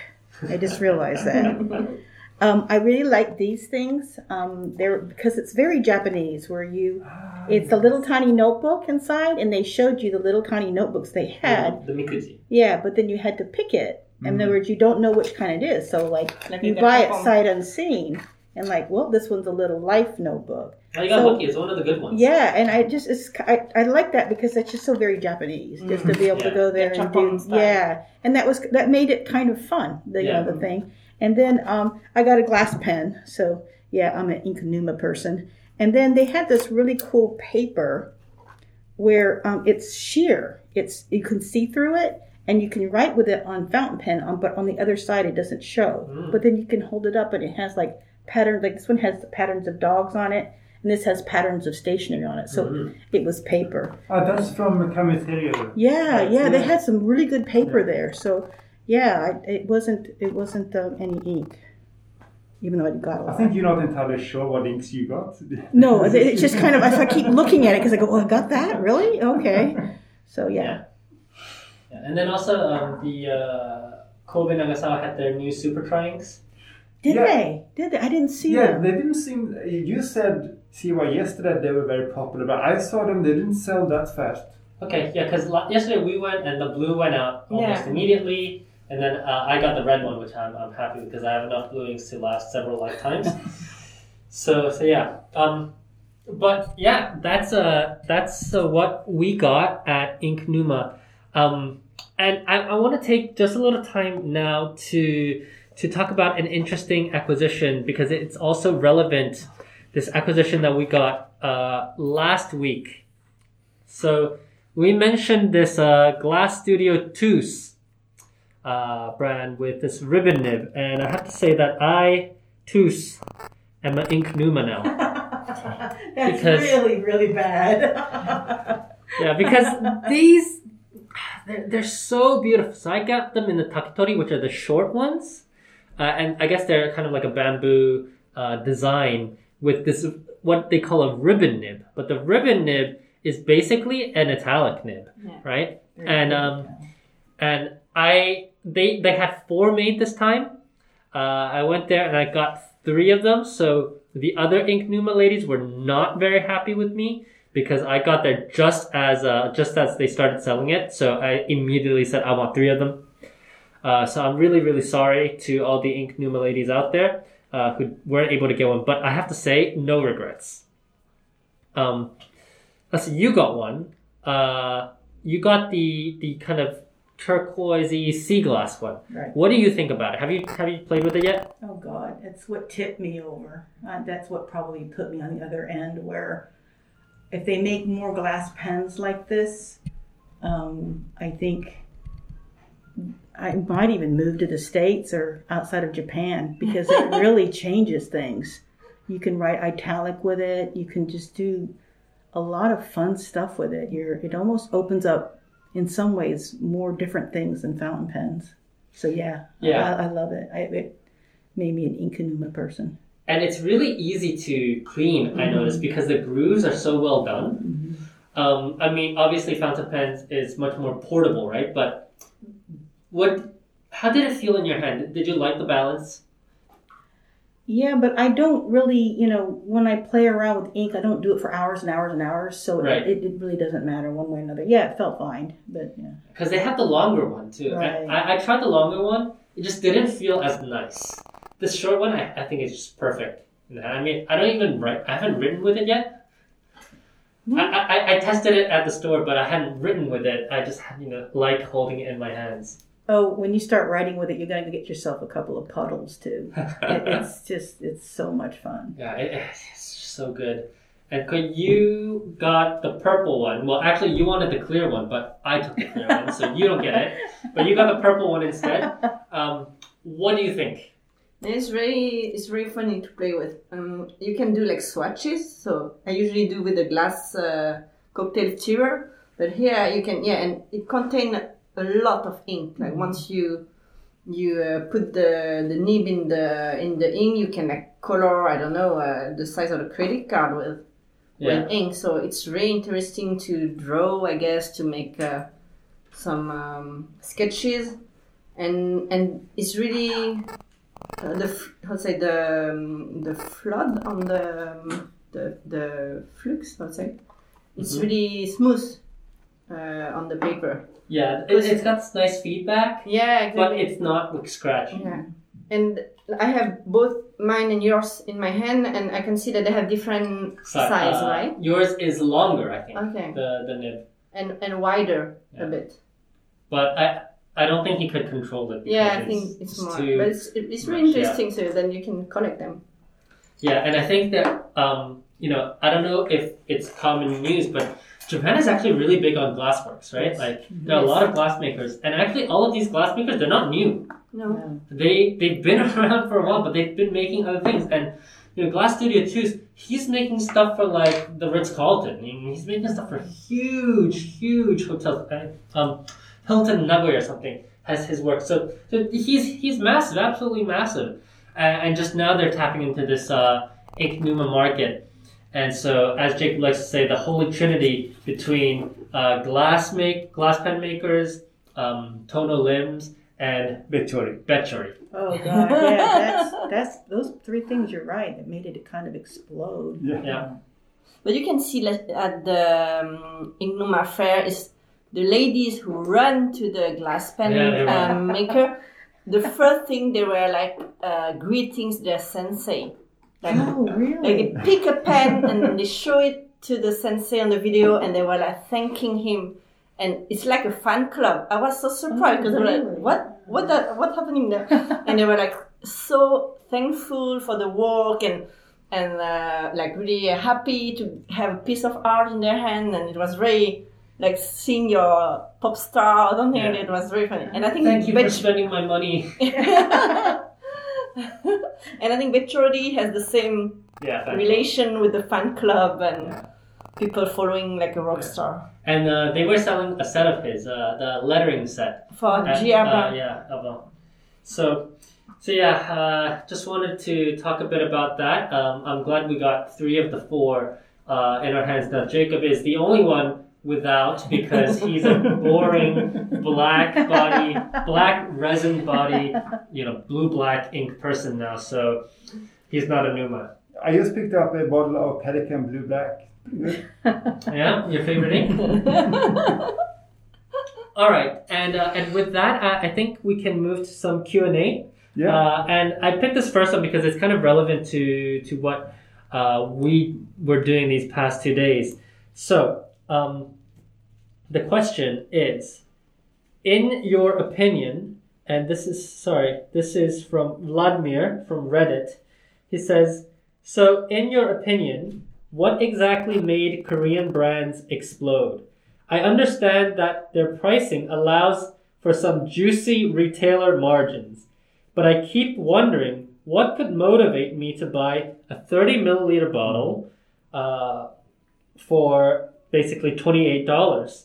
I just realized that. Um, I really like these things. Um, they're because it's very Japanese, where you, it's a little tiny notebook inside, and they showed you the little tiny notebooks they had. The Mikuji. Yeah, but then you had to pick it. In other words, you don't know which kind it is. So like, Like you buy it sight unseen, and like, well, this one's a little life notebook. Oh, you got So- lucky. It's one of the good ones. Yeah, and I just it's I, I like that because it's just so very Japanese, just to be able Yeah. to go there Yeah, and do style. yeah, and that was that made it kind of fun, the Yeah. you know, the thing. And then um, I got a glass pen, so yeah, I'm an Ink Numa person. And then they had this really cool paper where um, it's sheer. It's you can see through it, and you can write with it on fountain pen. On, but on the other side, it doesn't show. Mm. But then you can hold it up, and it has like patterns. Like this one has patterns of dogs on it, and this has patterns of stationery on it. So Mhm. it was paper. Ah, that's from Kamiterio. Yeah, yeah, they had some really good paper there. So yeah, I, it wasn't it wasn't um, any ink, even though I got a I lot. think you're not entirely sure what inks you got. No, it's just kind of I keep looking at it because I go, oh, I got that really okay. So yeah. Yeah. And then also um, the uh, Kobe Nagasawa had their new Super Triangs. Did Yeah. they? Did they? I didn't see Yeah, them. they didn't seem. You said CY yesterday they were very popular, but I saw them. They didn't sell that fast. Okay, yeah, because yesterday we went and the blue went out almost Yeah. immediately, and then uh, I got the red one, which I'm, I'm happy because I have enough blue inks to last several lifetimes. so so yeah, um, but yeah, that's uh that's uh, what we got at Ink Numa, um, and I, I want to take just a little time now to to talk about an interesting acquisition because it's also relevant. This acquisition that we got uh, last week. So we mentioned this uh, Glass Studio Toos uh, brand with this ribbon nib, and I have to say that I, Toos, am an Ink Numa now. That's Because- really really bad. Yeah, because these, they're, they're so beautiful. So I got them in the Takitori, which are the short ones. uh, and I guess they're kind of like a bamboo uh, design with this what they call a ribbon nib. But the ribbon nib is basically an italic nib, Yeah. right? And um, and I they they had four made this time. Uh, I went there and I got three of them. So the other Ink Numa ladies were not very happy with me because I got there just as uh, just as they started selling it. So I immediately said I want three of them. Uh, so I'm really really sorry to all the Ink Numa ladies out there uh, who weren't able to get one. But I have to say, no regrets. Um, let's see, you got one. Uh, you got the the kind of turquoisey sea glass one. Right. What do you think about it? Have you have you played with it yet? Oh God, it's what tipped me over. Uh, that's what probably put me on the other end. Where if they make more glass pens like this, um, I think I might even move to the states or outside of Japan because it really changes things. You can write italic with it. You can just do a lot of fun stuff with it. You're, it almost opens up, in some ways, more different things than fountain pens. So yeah, Yeah. I, I love it. I, it made me an Ink Numa person. And it's really easy to clean, I noticed, because the grooves are so well done. Um, I mean, obviously, fountain pens is much more portable, right? But what? How did it feel in your hand? Did you like the balance? Yeah, but I don't really, you know, when I play around with ink, I don't do it for hours and hours and hours. So Right. it, it really doesn't matter one way or another. Yeah, it felt fine, but yeah. Because they have the longer one too. I- Right. I, I tried the longer one. It just didn't feel as nice. This short one, I, I think is just perfect. I mean, I don't even write. I haven't written with it yet. Hmm. I, I, I tested it at the store, but I hadn't written with it. I just you know like holding it in my hands. Oh, when you start writing with it, you're going to get yourself a couple of puddles too. It, it's just, it's so much fun. Yeah, it, it's so good. And could you got the purple one? Well, actually, you wanted the clear one, but I took the clear one, so you don't get it. But you got the purple one instead. Um, what do you think? It's very it's very funny to play with. Um, you can do like swatches. So I usually do with a glass uh, cocktail stirrer, but here you can yeah, and it contains a lot of ink. Like once you you uh, put the the nib in the in the ink, you can like color I don't know uh, the size of a credit card with Yeah. with ink. So it's very interesting to draw, I guess, to make uh, some um, sketches, and and it's really uh, the how to say the um, the flood on the um, the the flux. To say it's Mhm. really smooth uh, on the paper. Yeah, it, it's got nice feedback, Yeah, exactly. but it's not like scratch. Yeah, and I have both mine and yours in my hand, and I can see that they have different Si- size, uh, right? Yours is longer, I think, Okay, the the nib. and and wider Yeah. a bit. But I I don't think he could control it. Yeah, I think it's more, too- but it's it's really much, yeah. interesting. So then you can connect them. Yeah, and I think that um, you know, I don't know if it's common news, but Japan is actually really big on glassworks, right? Yes. Like there are a lot of glass makers, and actually all of these glass makers they're not new. No, They they've been around for a while, but they've been making other things. And you know, Glass Studio Two, he's making stuff for like the Ritz Carlton. I mean, he's making stuff for huge, huge hotels. Um, Hilton Nagoya or something has his work. So, so he's he's massive, absolutely massive. And, and just now they're tapping into this uh, Ink market. And so, as Jacob likes to say, the holy trinity between uh, glass make glass pen makers, um, Tono Lims, and Betchori. Betchery. Oh God, yeah, that's that's those three things. You're right. That made it kind of explode. Yeah. Yeah. but you can see like, at the um, Ink Numa Fair is the ladies who run to the glass pen Yeah, um, maker. The first thing they were like uh, greetings their sensei. Like, Oh like really? they pick a pen and then they show it to the sensei on the video and they were like thanking him and it's like a fan club i was so surprised Oh, because they were like really? what what that what's happening there and they were like so thankful for the work and and uh, like really happy to have a piece of art in their hand and it was very like seeing your pop star or something Yeah. it was very funny and i think Thank you for spending my money. and i think Betchordy has the same Yeah, you. relation with the fan club and people following like a rock star. And uh, they were selling a set of his, uh, the lettering set. For at, uh, yeah, uh, so So yeah, uh, just wanted to talk a bit about that. Um, I'm glad we got three of the four uh, in our hands. Now Jacob is the only one without because he's a boring black body, black resin body, you know, blue black ink person now. So he's not a Numa. I just picked up a bottle of Pelikan Blue Black. Yeah, your favorite ink. All right, and uh, and with that, uh, I think we can move to some Q and A. Yeah. Uh, and I picked this first one because it's kind of relevant to to what uh, we were doing these past two days. So um, the question is, in your opinion, and this is sorry, this is from Vladimir from Reddit. He says, "So in your opinion, what exactly made Korean brands explode? I understand that their pricing allows for some juicy retailer margins." but I keep wondering what could motivate me to buy a 30 milliliter bottle uh, for basically $28.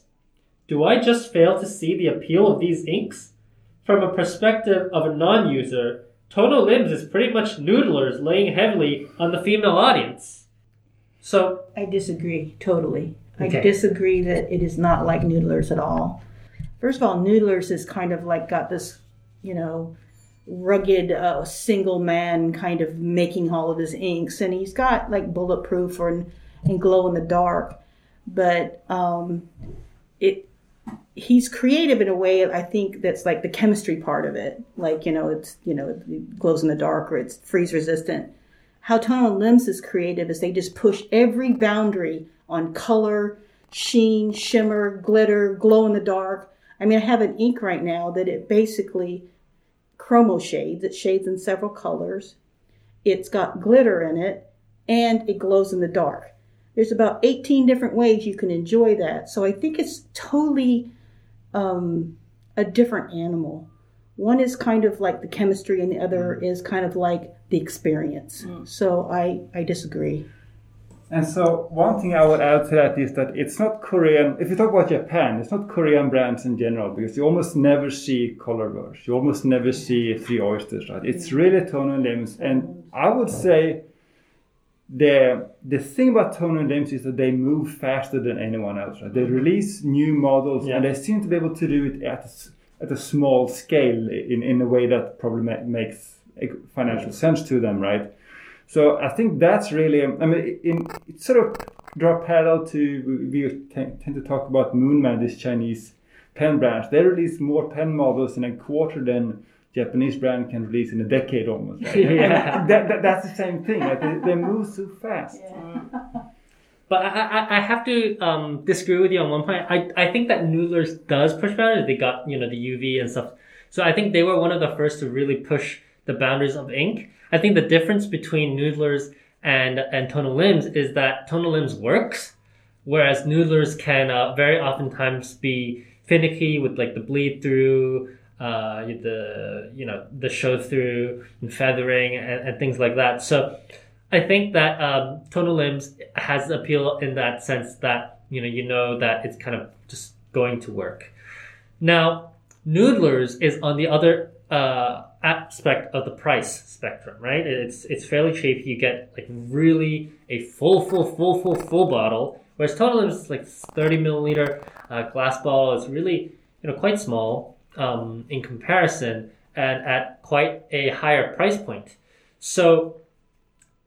Do I just fail to see the appeal of these inks? From a perspective of a non user, Tono Lims is pretty much noodlers laying heavily on the female audience. So, I disagree totally. Okay. I disagree that it is not like Noodlers at all. First of all, Noodlers is kind of like got this, you know, rugged uh, single man kind of making all of his inks, and he's got like bulletproof or and glow in the dark, but um, it he's creative in a way I think that's like the chemistry part of it. Like you know, it's you know, it glows in the dark or it's freeze resistant. How Tono Lims is creative is they just push every boundary on color, sheen, shimmer, glitter, glow in the dark. I mean, I have an ink right now that it basically chromo shades. It shades in several colors. It's got glitter in it and it glows in the dark. There's about 18 different ways you can enjoy that. So I think it's totally um, a different animal. One is kind of like the chemistry, and the other mm-hmm. is kind of like the experience. Mm. So I, I disagree. And so one thing I would add to that is that it's not Korean. If you talk about Japan, it's not Korean brands in general because you almost never see Colorverse. You almost never see three oysters. Right? It's mm. really Tono and Lims, and I would say the the thing about Tono and Lims is that they move faster than anyone else. Right? They mm-hmm. release new models, Yeah. and they seem to be able to do it at at a small scale in in a way that probably ma- makes financial sense to them. Right. So I think that's really, um, I mean, in, it's sort of draw parallel to, we tend tend to talk about Moonman, this Chinese pen brand. They release more pen models in a quarter than Japanese brand can release in a decade almost. Right? Yeah. That, that, that's the same thing. Right? They, they move so fast. Yeah. But I, I, I have to um, disagree with you on one point. I, I think that Noodlers does push boundaries. They got, you know, the UV and stuff. So I think they were one of the first to really push the boundaries of ink. I think the difference between Noodlers and, and Tono Lims is that Tono Lims works, whereas Noodlers can uh, very oftentimes be finicky with like the bleed through, uh, the, you know, the show through and feathering and, and things like that. So I think that um, tono lims has appeal in that sense that you know you know that it's kind of just going to work. Now, Noodlers is on the other uh, aspect of the price spectrum, right? It's it's fairly cheap. You get like really a full, full, full, full, full bottle, whereas Lims is like 30 milliliter uh, glass bottle. is really you know quite small um, in comparison and at quite a higher price point. So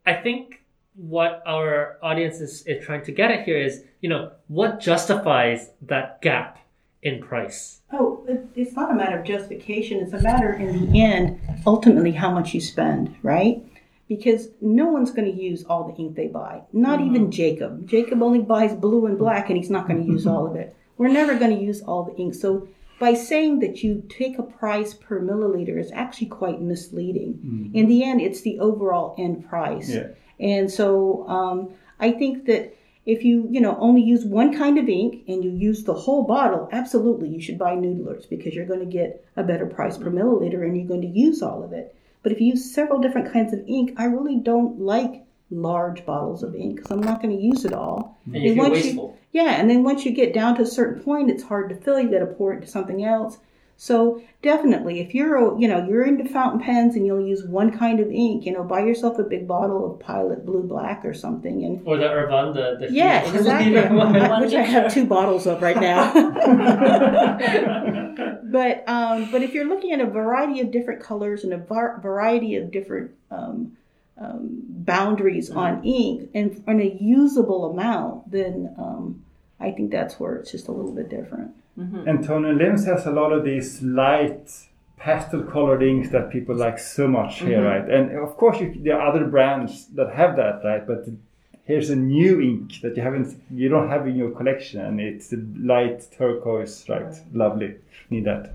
I think what our audience is, is trying to get at here is, you know, what justifies that gap in price? Oh, it's not a matter of justification. It's a matter, in the end, ultimately how much you spend, right? Because no one's going to use all the ink they buy. Not even Jacob. Jacob only buys blue and black, and he's not going to use all of it. We're never going to use all the ink. So by saying that you take a price per milliliter is actually quite misleading. In the end, it's the overall end price. Yeah. And so um, I think that if you, you know, only use one kind of ink and you use the whole bottle, absolutely you should buy Noodlers because you're going to get a better price per milliliter and you're going to use all of it. But if you use several different kinds of ink, I really don't like large bottles of ink because I'm not going to use it all. And you And feel once you- wasteful. Yeah, and then once you get down to a certain point, it's hard to fill. You got to pour it into something else. So definitely, if you're you know you're into fountain pens and you'll use one kind of ink, you know, buy yourself a big bottle of Pilot Blue Black or something, and Or the Irvan, the, the yeah, huge exactly. Which I have two bottles of right now. but um, but if you're looking at a variety of different colors and a var- variety of different um, um, boundaries on ink and, and a usable amount, then um, I think that's where it's just a little bit different. Mm-hmm. And Tono Lims has a lot of these light pastel colored inks that people like so much here, mm-hmm. right? And of course, you, there are other brands that have that, right? But here's a new ink that you haven't, you don't have in your collection, and it's a light turquoise, right? Lovely, need that.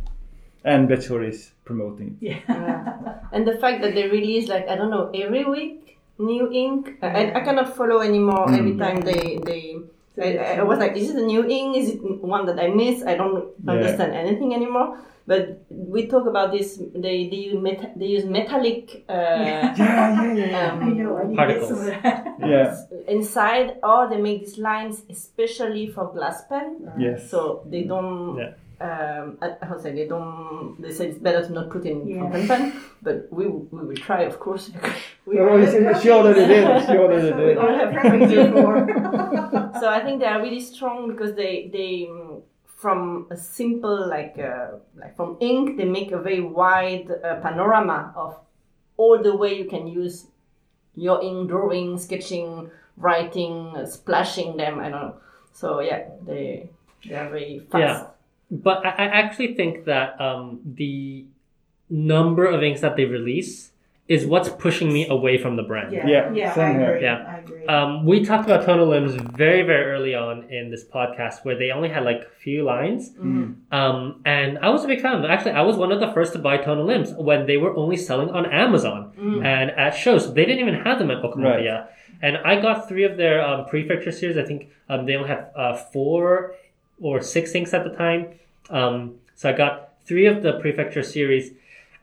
And Betchor is promoting it. Yeah. and the fact that they release like I don't know every week new ink. I, I- I cannot follow anymore. Mm. Every time they they. I, I was like, is it a new ink? Is it one that I missed? I don't Yeah. understand anything anymore. But we talk about this. They they use meta, they use metallic uh, Yeah, yeah, yeah. um, I know, I need to get Particles. some of that. Yeah, inside, or they make these lines especially for glass pen. yes. So they don't. Yeah. Um, I, how to say they don't. They say it's better to not put in Yeah. fountain pen, but we will- we will try, of course. we Oh, all she, have she already did. She already we did. all have Perfect preferences. so I think they are really strong because they they from a simple like uh, like from ink they make a very wide uh, panorama of all the way you can use your ink drawing, sketching, writing, uh, splashing them. I don't know. So yeah, they they are very fast. Yeah. But I, I actually think that um, the number of inks that they release is what's pushing me away from the brand. Yeah, Yeah, yeah, I same here. agree. Yeah. I agree. Um, we talked about tono lims very, very early on in this podcast where they only had like a few lines. Um, and I was a big fan. Actually, I was one of the first to buy tono lims when they were only selling on Amazon and at shows. They didn't even have them at Okamoto. And I got three of their um, prefecture series. I think um, they only have uh, four or six inks at the time. Um, so I got three of the prefecture series.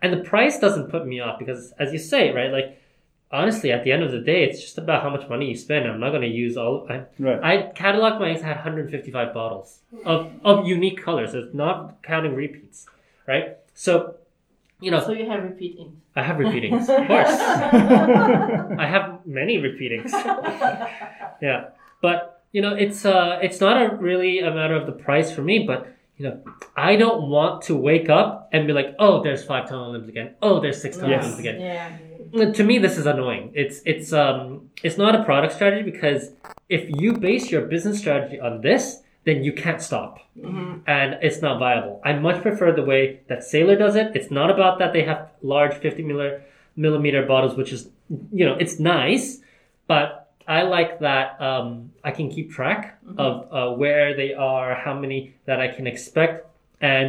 And the price doesn't put me off because, as you say, right, like, honestly, at the end of the day, it's just about how much money you spend. I'm not going to use all. I, Right. I cataloged my inks. I had 155 bottles of, of unique colors. It's not counting repeats, right? So, you know, So you have repeat ink. I have repeatings, of course. I have many repeatings. yeah, but you know, it's uh, it's not a really a matter of the price for me, but you know, I don't want to wake up and be like, oh, there's five tono lims again. Oh, there's six tono Yes. lims again Yeah. to me this is annoying it's it's um it's not a product strategy because if you base your business strategy on this then you can't stop and it's not viable i much prefer the way that sailor does it it's not about that they have large 50 milli- millimeter bottles which is you know it's nice but i like that um, i can keep track of uh, where they are how many that i can expect and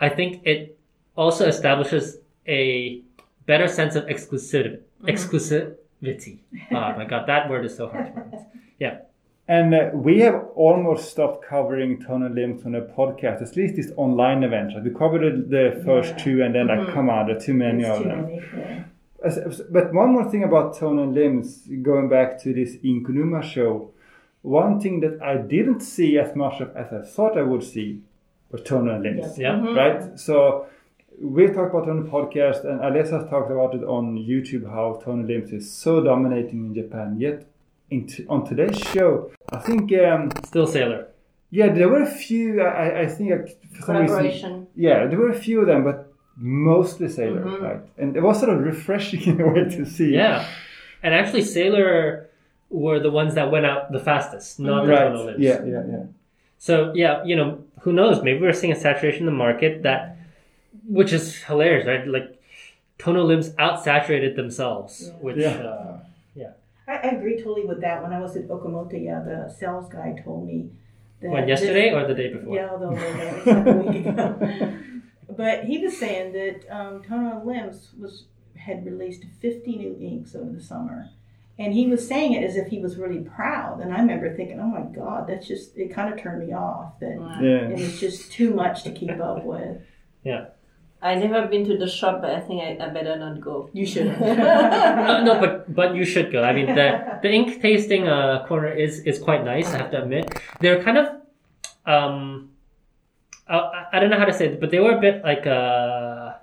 i think it also establishes a better sense of exclusivity. Exclusivity. Oh my god, that word is so hard to pronounce. Yeah. And uh, we have almost stopped covering tono lims on a podcast, at least this online event. Right? We covered the, the first Yeah. two, and then like, come on, there are too many It's of too them. many, yeah. As- as- But one more thing about tono lims, going back to this Ink Numa show, one thing that I didn't see as much of as I thought I would see was tono lims. Yeah. Right? So we talked about it on the podcast, and Alessa talked about it on YouTube how tono lims is so dominating in Japan. Yet, in t- on today's show, I think, um, Still sailor. yeah, there were a few. I, I- I think, for some reason, yeah, there were a few of them, but mostly sailor, Mhm. right? And it was sort of refreshing in a way to see. Yeah. And actually sailor were the ones that went out the fastest, not the Right. lims. Yeah, yeah, yeah. So yeah, you know, who knows? Maybe we're seeing a saturation in the market that which is hilarious, right? Like tono lims out saturated themselves. Yeah. Which Yeah. uh, I, I agree totally with that. When I was at Okamoto, yeah, the sales guy told me that when this- yesterday or the day before? Yeah, although it was like a week ago. But he was saying that um, Tono Lims was had released 50 new inks over the summer. And he was saying it as if he was really proud. And I remember thinking, oh my God, that's just, it kind of turned me off. That Yeah. it was just too much to keep up with. Yeah. I never been to the shop, but I think I, I better not go. You should Uh, no, but but you should go. I mean, the the ink tasting uh, corner is is quite nice. I have to admit, they're kind of um, I, I don't know how to say it, but they were a bit like uh,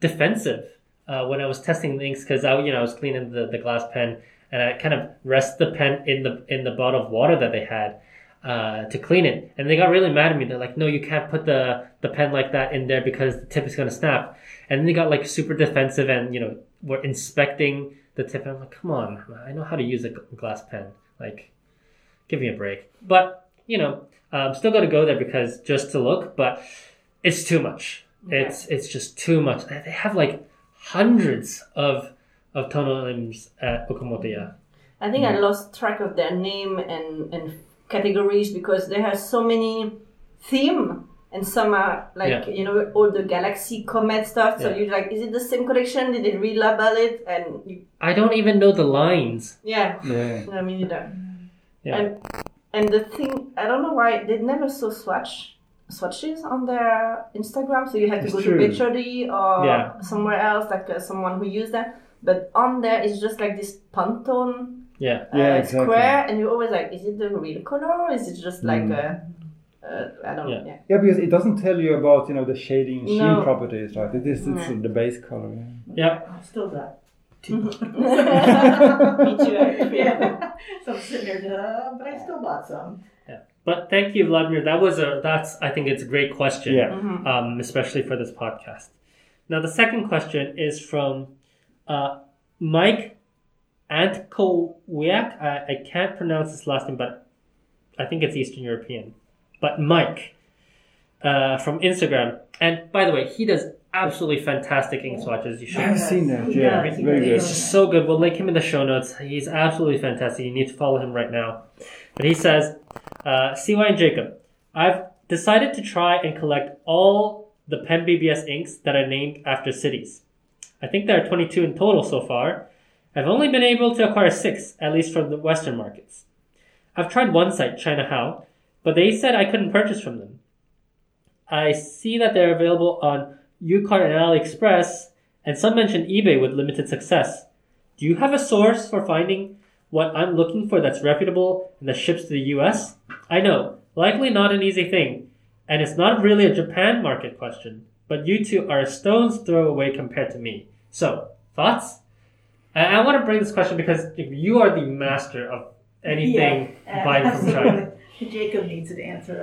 defensive uh, when I was testing the inks because I you know I was cleaning the, the glass pen and I kind of rest the pen in the in the bottle of water that they had uh, to clean it, and they got really mad at me. They're like, "No, you can't put the the pen like that in there because the tip is gonna snap." And then they got like super defensive and you know were inspecting the tip. And I'm like, "Come on, I know how to use a glass pen. Like, give me a break." But you know, I'm still gonna go there because just to look, but it's too much. It's it's just too much. They they have like hundreds of of tono lims at Okamotoya. I think I lost track of their name and, and categories because they have so many theme and some are like Yeah. you know all the galaxy comet stuff. So Yeah. you're like, is it the same collection? Did they relabel it? And you, I don't even know the lines. yeah, Yeah. I mean either. Yeah. And and the thing I don't know why they never saw swatch swatches on their Instagram. So you have to It's go true. to Picturely or Yeah. somewhere else, like uh, someone who used them. But on there, it's just like this Pantone Yeah. uh, Yeah, exactly. square, and you're always like, is it the real color? Or is it just like Mm. a, uh, I don't Yeah. know. Yeah. Yeah, because it doesn't tell you about you know the shading sheen No. properties, right? It is it's No. the base color. Yeah. Yeah. Still got two. Me too. I- yeah. So I'm sitting there, uh, but I still bought some. Yeah. But thank you, Vladimir. That was a that's I think it's a great question. Yeah. Mhm. Um, especially for this podcast. Now the second question is from uh, Mike Antkowiak. I, I can't pronounce his last name, but I think it's Eastern European. But Mike uh, from Instagram. And by the way, he does absolutely fantastic ink swatches. You should I've seen that. He Yeah, very good. It's so good. We'll link him in the show notes. He's absolutely fantastic. You need to follow him right now. But he says, uh, CY and Jacob, I've decided to try and collect all the Pen BBS inks that are named after cities. I think there are 22 in total so far. I've only been able to acquire six, at least from the Western markets. I've tried one site, China How, but they said I couldn't purchase from them. I see that they're available on Ucart and AliExpress, and some mention eBay with limited success. Do you have a source for finding what I'm looking for that's reputable and that ships to the US? I know, likely not an easy thing, and it's not really a Japan market question, but you two are a stone's throw away compared to me. So, thoughts? I, I want to bring this question because you are the master of anything Yeah, buying from China. Jacob needs to answer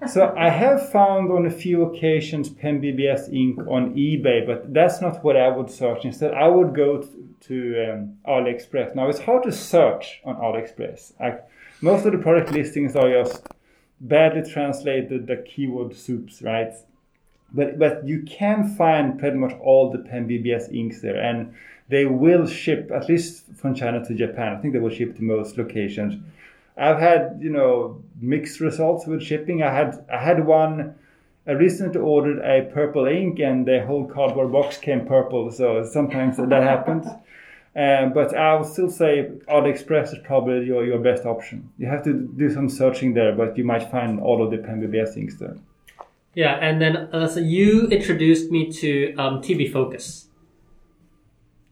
that. So I have found on a few occasions Pen BBS ink on eBay, but that's not what I would search. Instead, I would go to, um, AliExpress. Now it's hard to search on AliExpress. Like most of the product listings are just badly translated, the keyword soups, right? But but you can find pretty much all the Pen BBS inks there, and they will ship at least from China to Japan. I think they will ship to most locations. I've had you know mixed results with shipping. I had I had one. I recently ordered a purple ink, and the whole cardboard box came purple. So sometimes that happens. Um, but I would still say AliExpress is probably your, your best option. You have to do some searching there, but you might find all of the Pen BBS inks there. Yeah, and then uh, so you introduced me to um, TB Focus.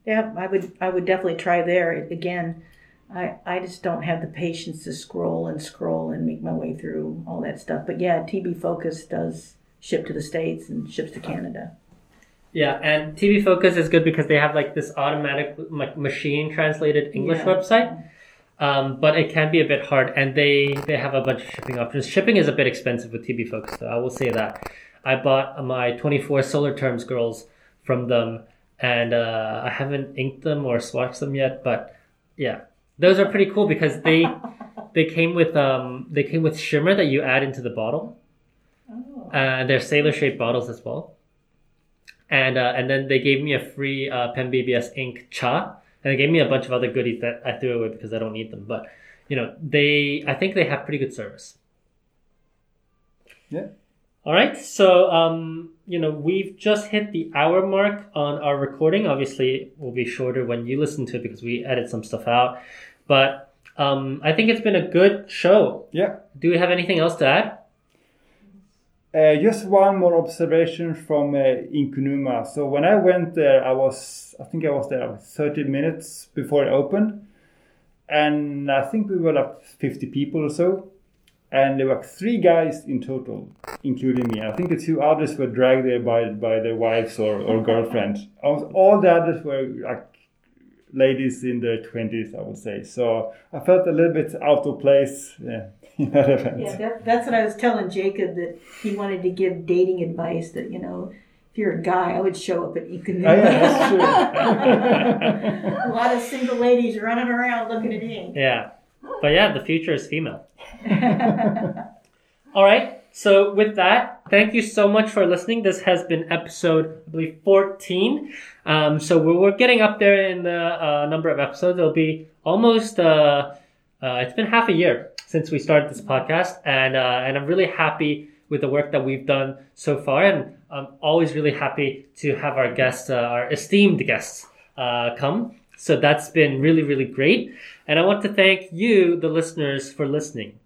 Yeah, I would I would definitely try there. Again, I I just don't have the patience to scroll and scroll and make my way through all that stuff. But yeah, TB Focus does ship to the states and ships to Canada. Yeah, and TB Focus is good because they have like this automatic like machine translated English Yeah. website. Um, but it can be a bit hard, and they they have a bunch of shipping options. Shipping is a bit expensive with TB Focus, though. I will say that. I bought my 24 Solar Terms girls from them, and uh, I haven't inked them or swatched them yet. But yeah, those are pretty cool because they they came with um they came with shimmer that you add into the bottle. Oh. Uh, they're sailor shaped bottles as well. And uh, and then they gave me a free uh, Pen BBS ink cha, and they gave me a bunch of other goodies that I threw away because I don't need them. But you know, they I think they have pretty good service. Yeah. All right, so um, you know we've just hit the hour mark on our recording. Obviously, it will be shorter when you listen to it because we edit some stuff out. But um, I think it's been a good show. Yeah. Do we have anything else to add? Uh, just one more observation from uh, Ink Numa. So when I went there, I was, I think I was there 30 minutes before it opened. And I think we were like 50 people or so. and there were three guys in total, including me. I think the two others were dragged there by by their wives or, or girlfriends. All the others were like ladies in their twenties, I would say. So I felt a little bit out of place yeah, in that event. Yeah, that, that's what I was telling Jacob that he wanted to give dating advice that, you know, if you're a guy, I would show up at Economy. Oh, yeah, that's true. a lot of single ladies running around looking at me. Yeah. But yeah, the future is female. All right. So with that, thank you so much for listening. This has been episode, I believe, 14. Um, so we're, we're getting up there in the uh, number of episodes. It'll be almost, uh, uh, it's been half a year since we started this podcast. And, uh, and I'm really happy with the work that we've done so far. And I'm always really happy to have our guests, uh, our esteemed guests, uh, come. So that's been really, really great. And I want to thank you, the listeners, for listening.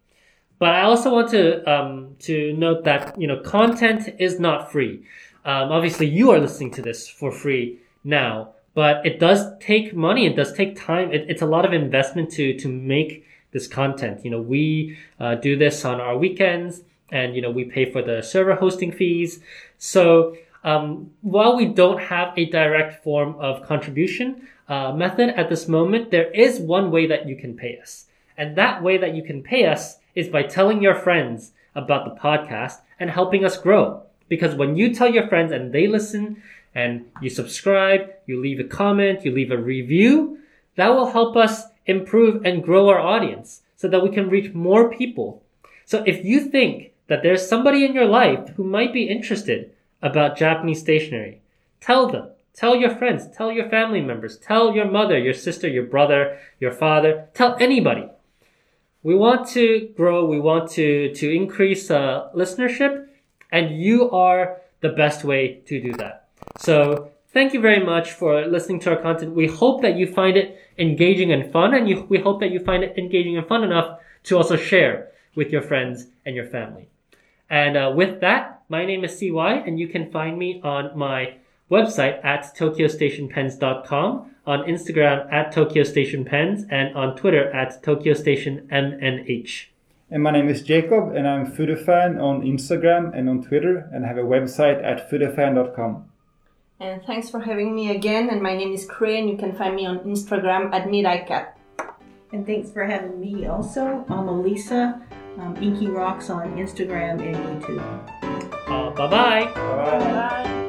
But I also want to um, to note that you know content is not free. Um, obviously, you are listening to this for free now, but it does take money. It does take time. It, it's a lot of investment to to make this content. You know, we uh, do this on our weekends, and you know we pay for the server hosting fees. So um, while we don't have a direct form of contribution uh, method at this moment, there is one way that you can pay us, and that way that you can pay us is by telling your friends about the podcast and helping us grow. Because when you tell your friends and they listen and you subscribe, you leave a comment, you leave a review, that will help us improve and grow our audience so that we can reach more people. So if you think that there's somebody in your life who might be interested about Japanese stationery, tell them. Tell your friends, tell your family members, tell your mother, your sister, your brother, your father, tell anybody we want to grow we want to to increase uh, listenership and you are the best way to do that. So thank you very much for listening to our content. We hope that you find it engaging and fun and you, we hope that you find it engaging and fun enough to also share with your friends and your family. And uh, with that my name is cy and you can find me on my website at tokyostationpens.com on Instagram at Tokyo Station Pens, and on Twitter at Tokyo Station MNH. And my name is Jacob, and I'm Foodafan on Instagram and on Twitter, and I have a website at foodafan.com. And thanks for having me again. And my name is Crane. You can find me on Instagram at MidICat. And thanks for having me also. I'm Elisa, um, Inky Rocks on Instagram and YouTube. Uh, bye bye. Bye. Bye.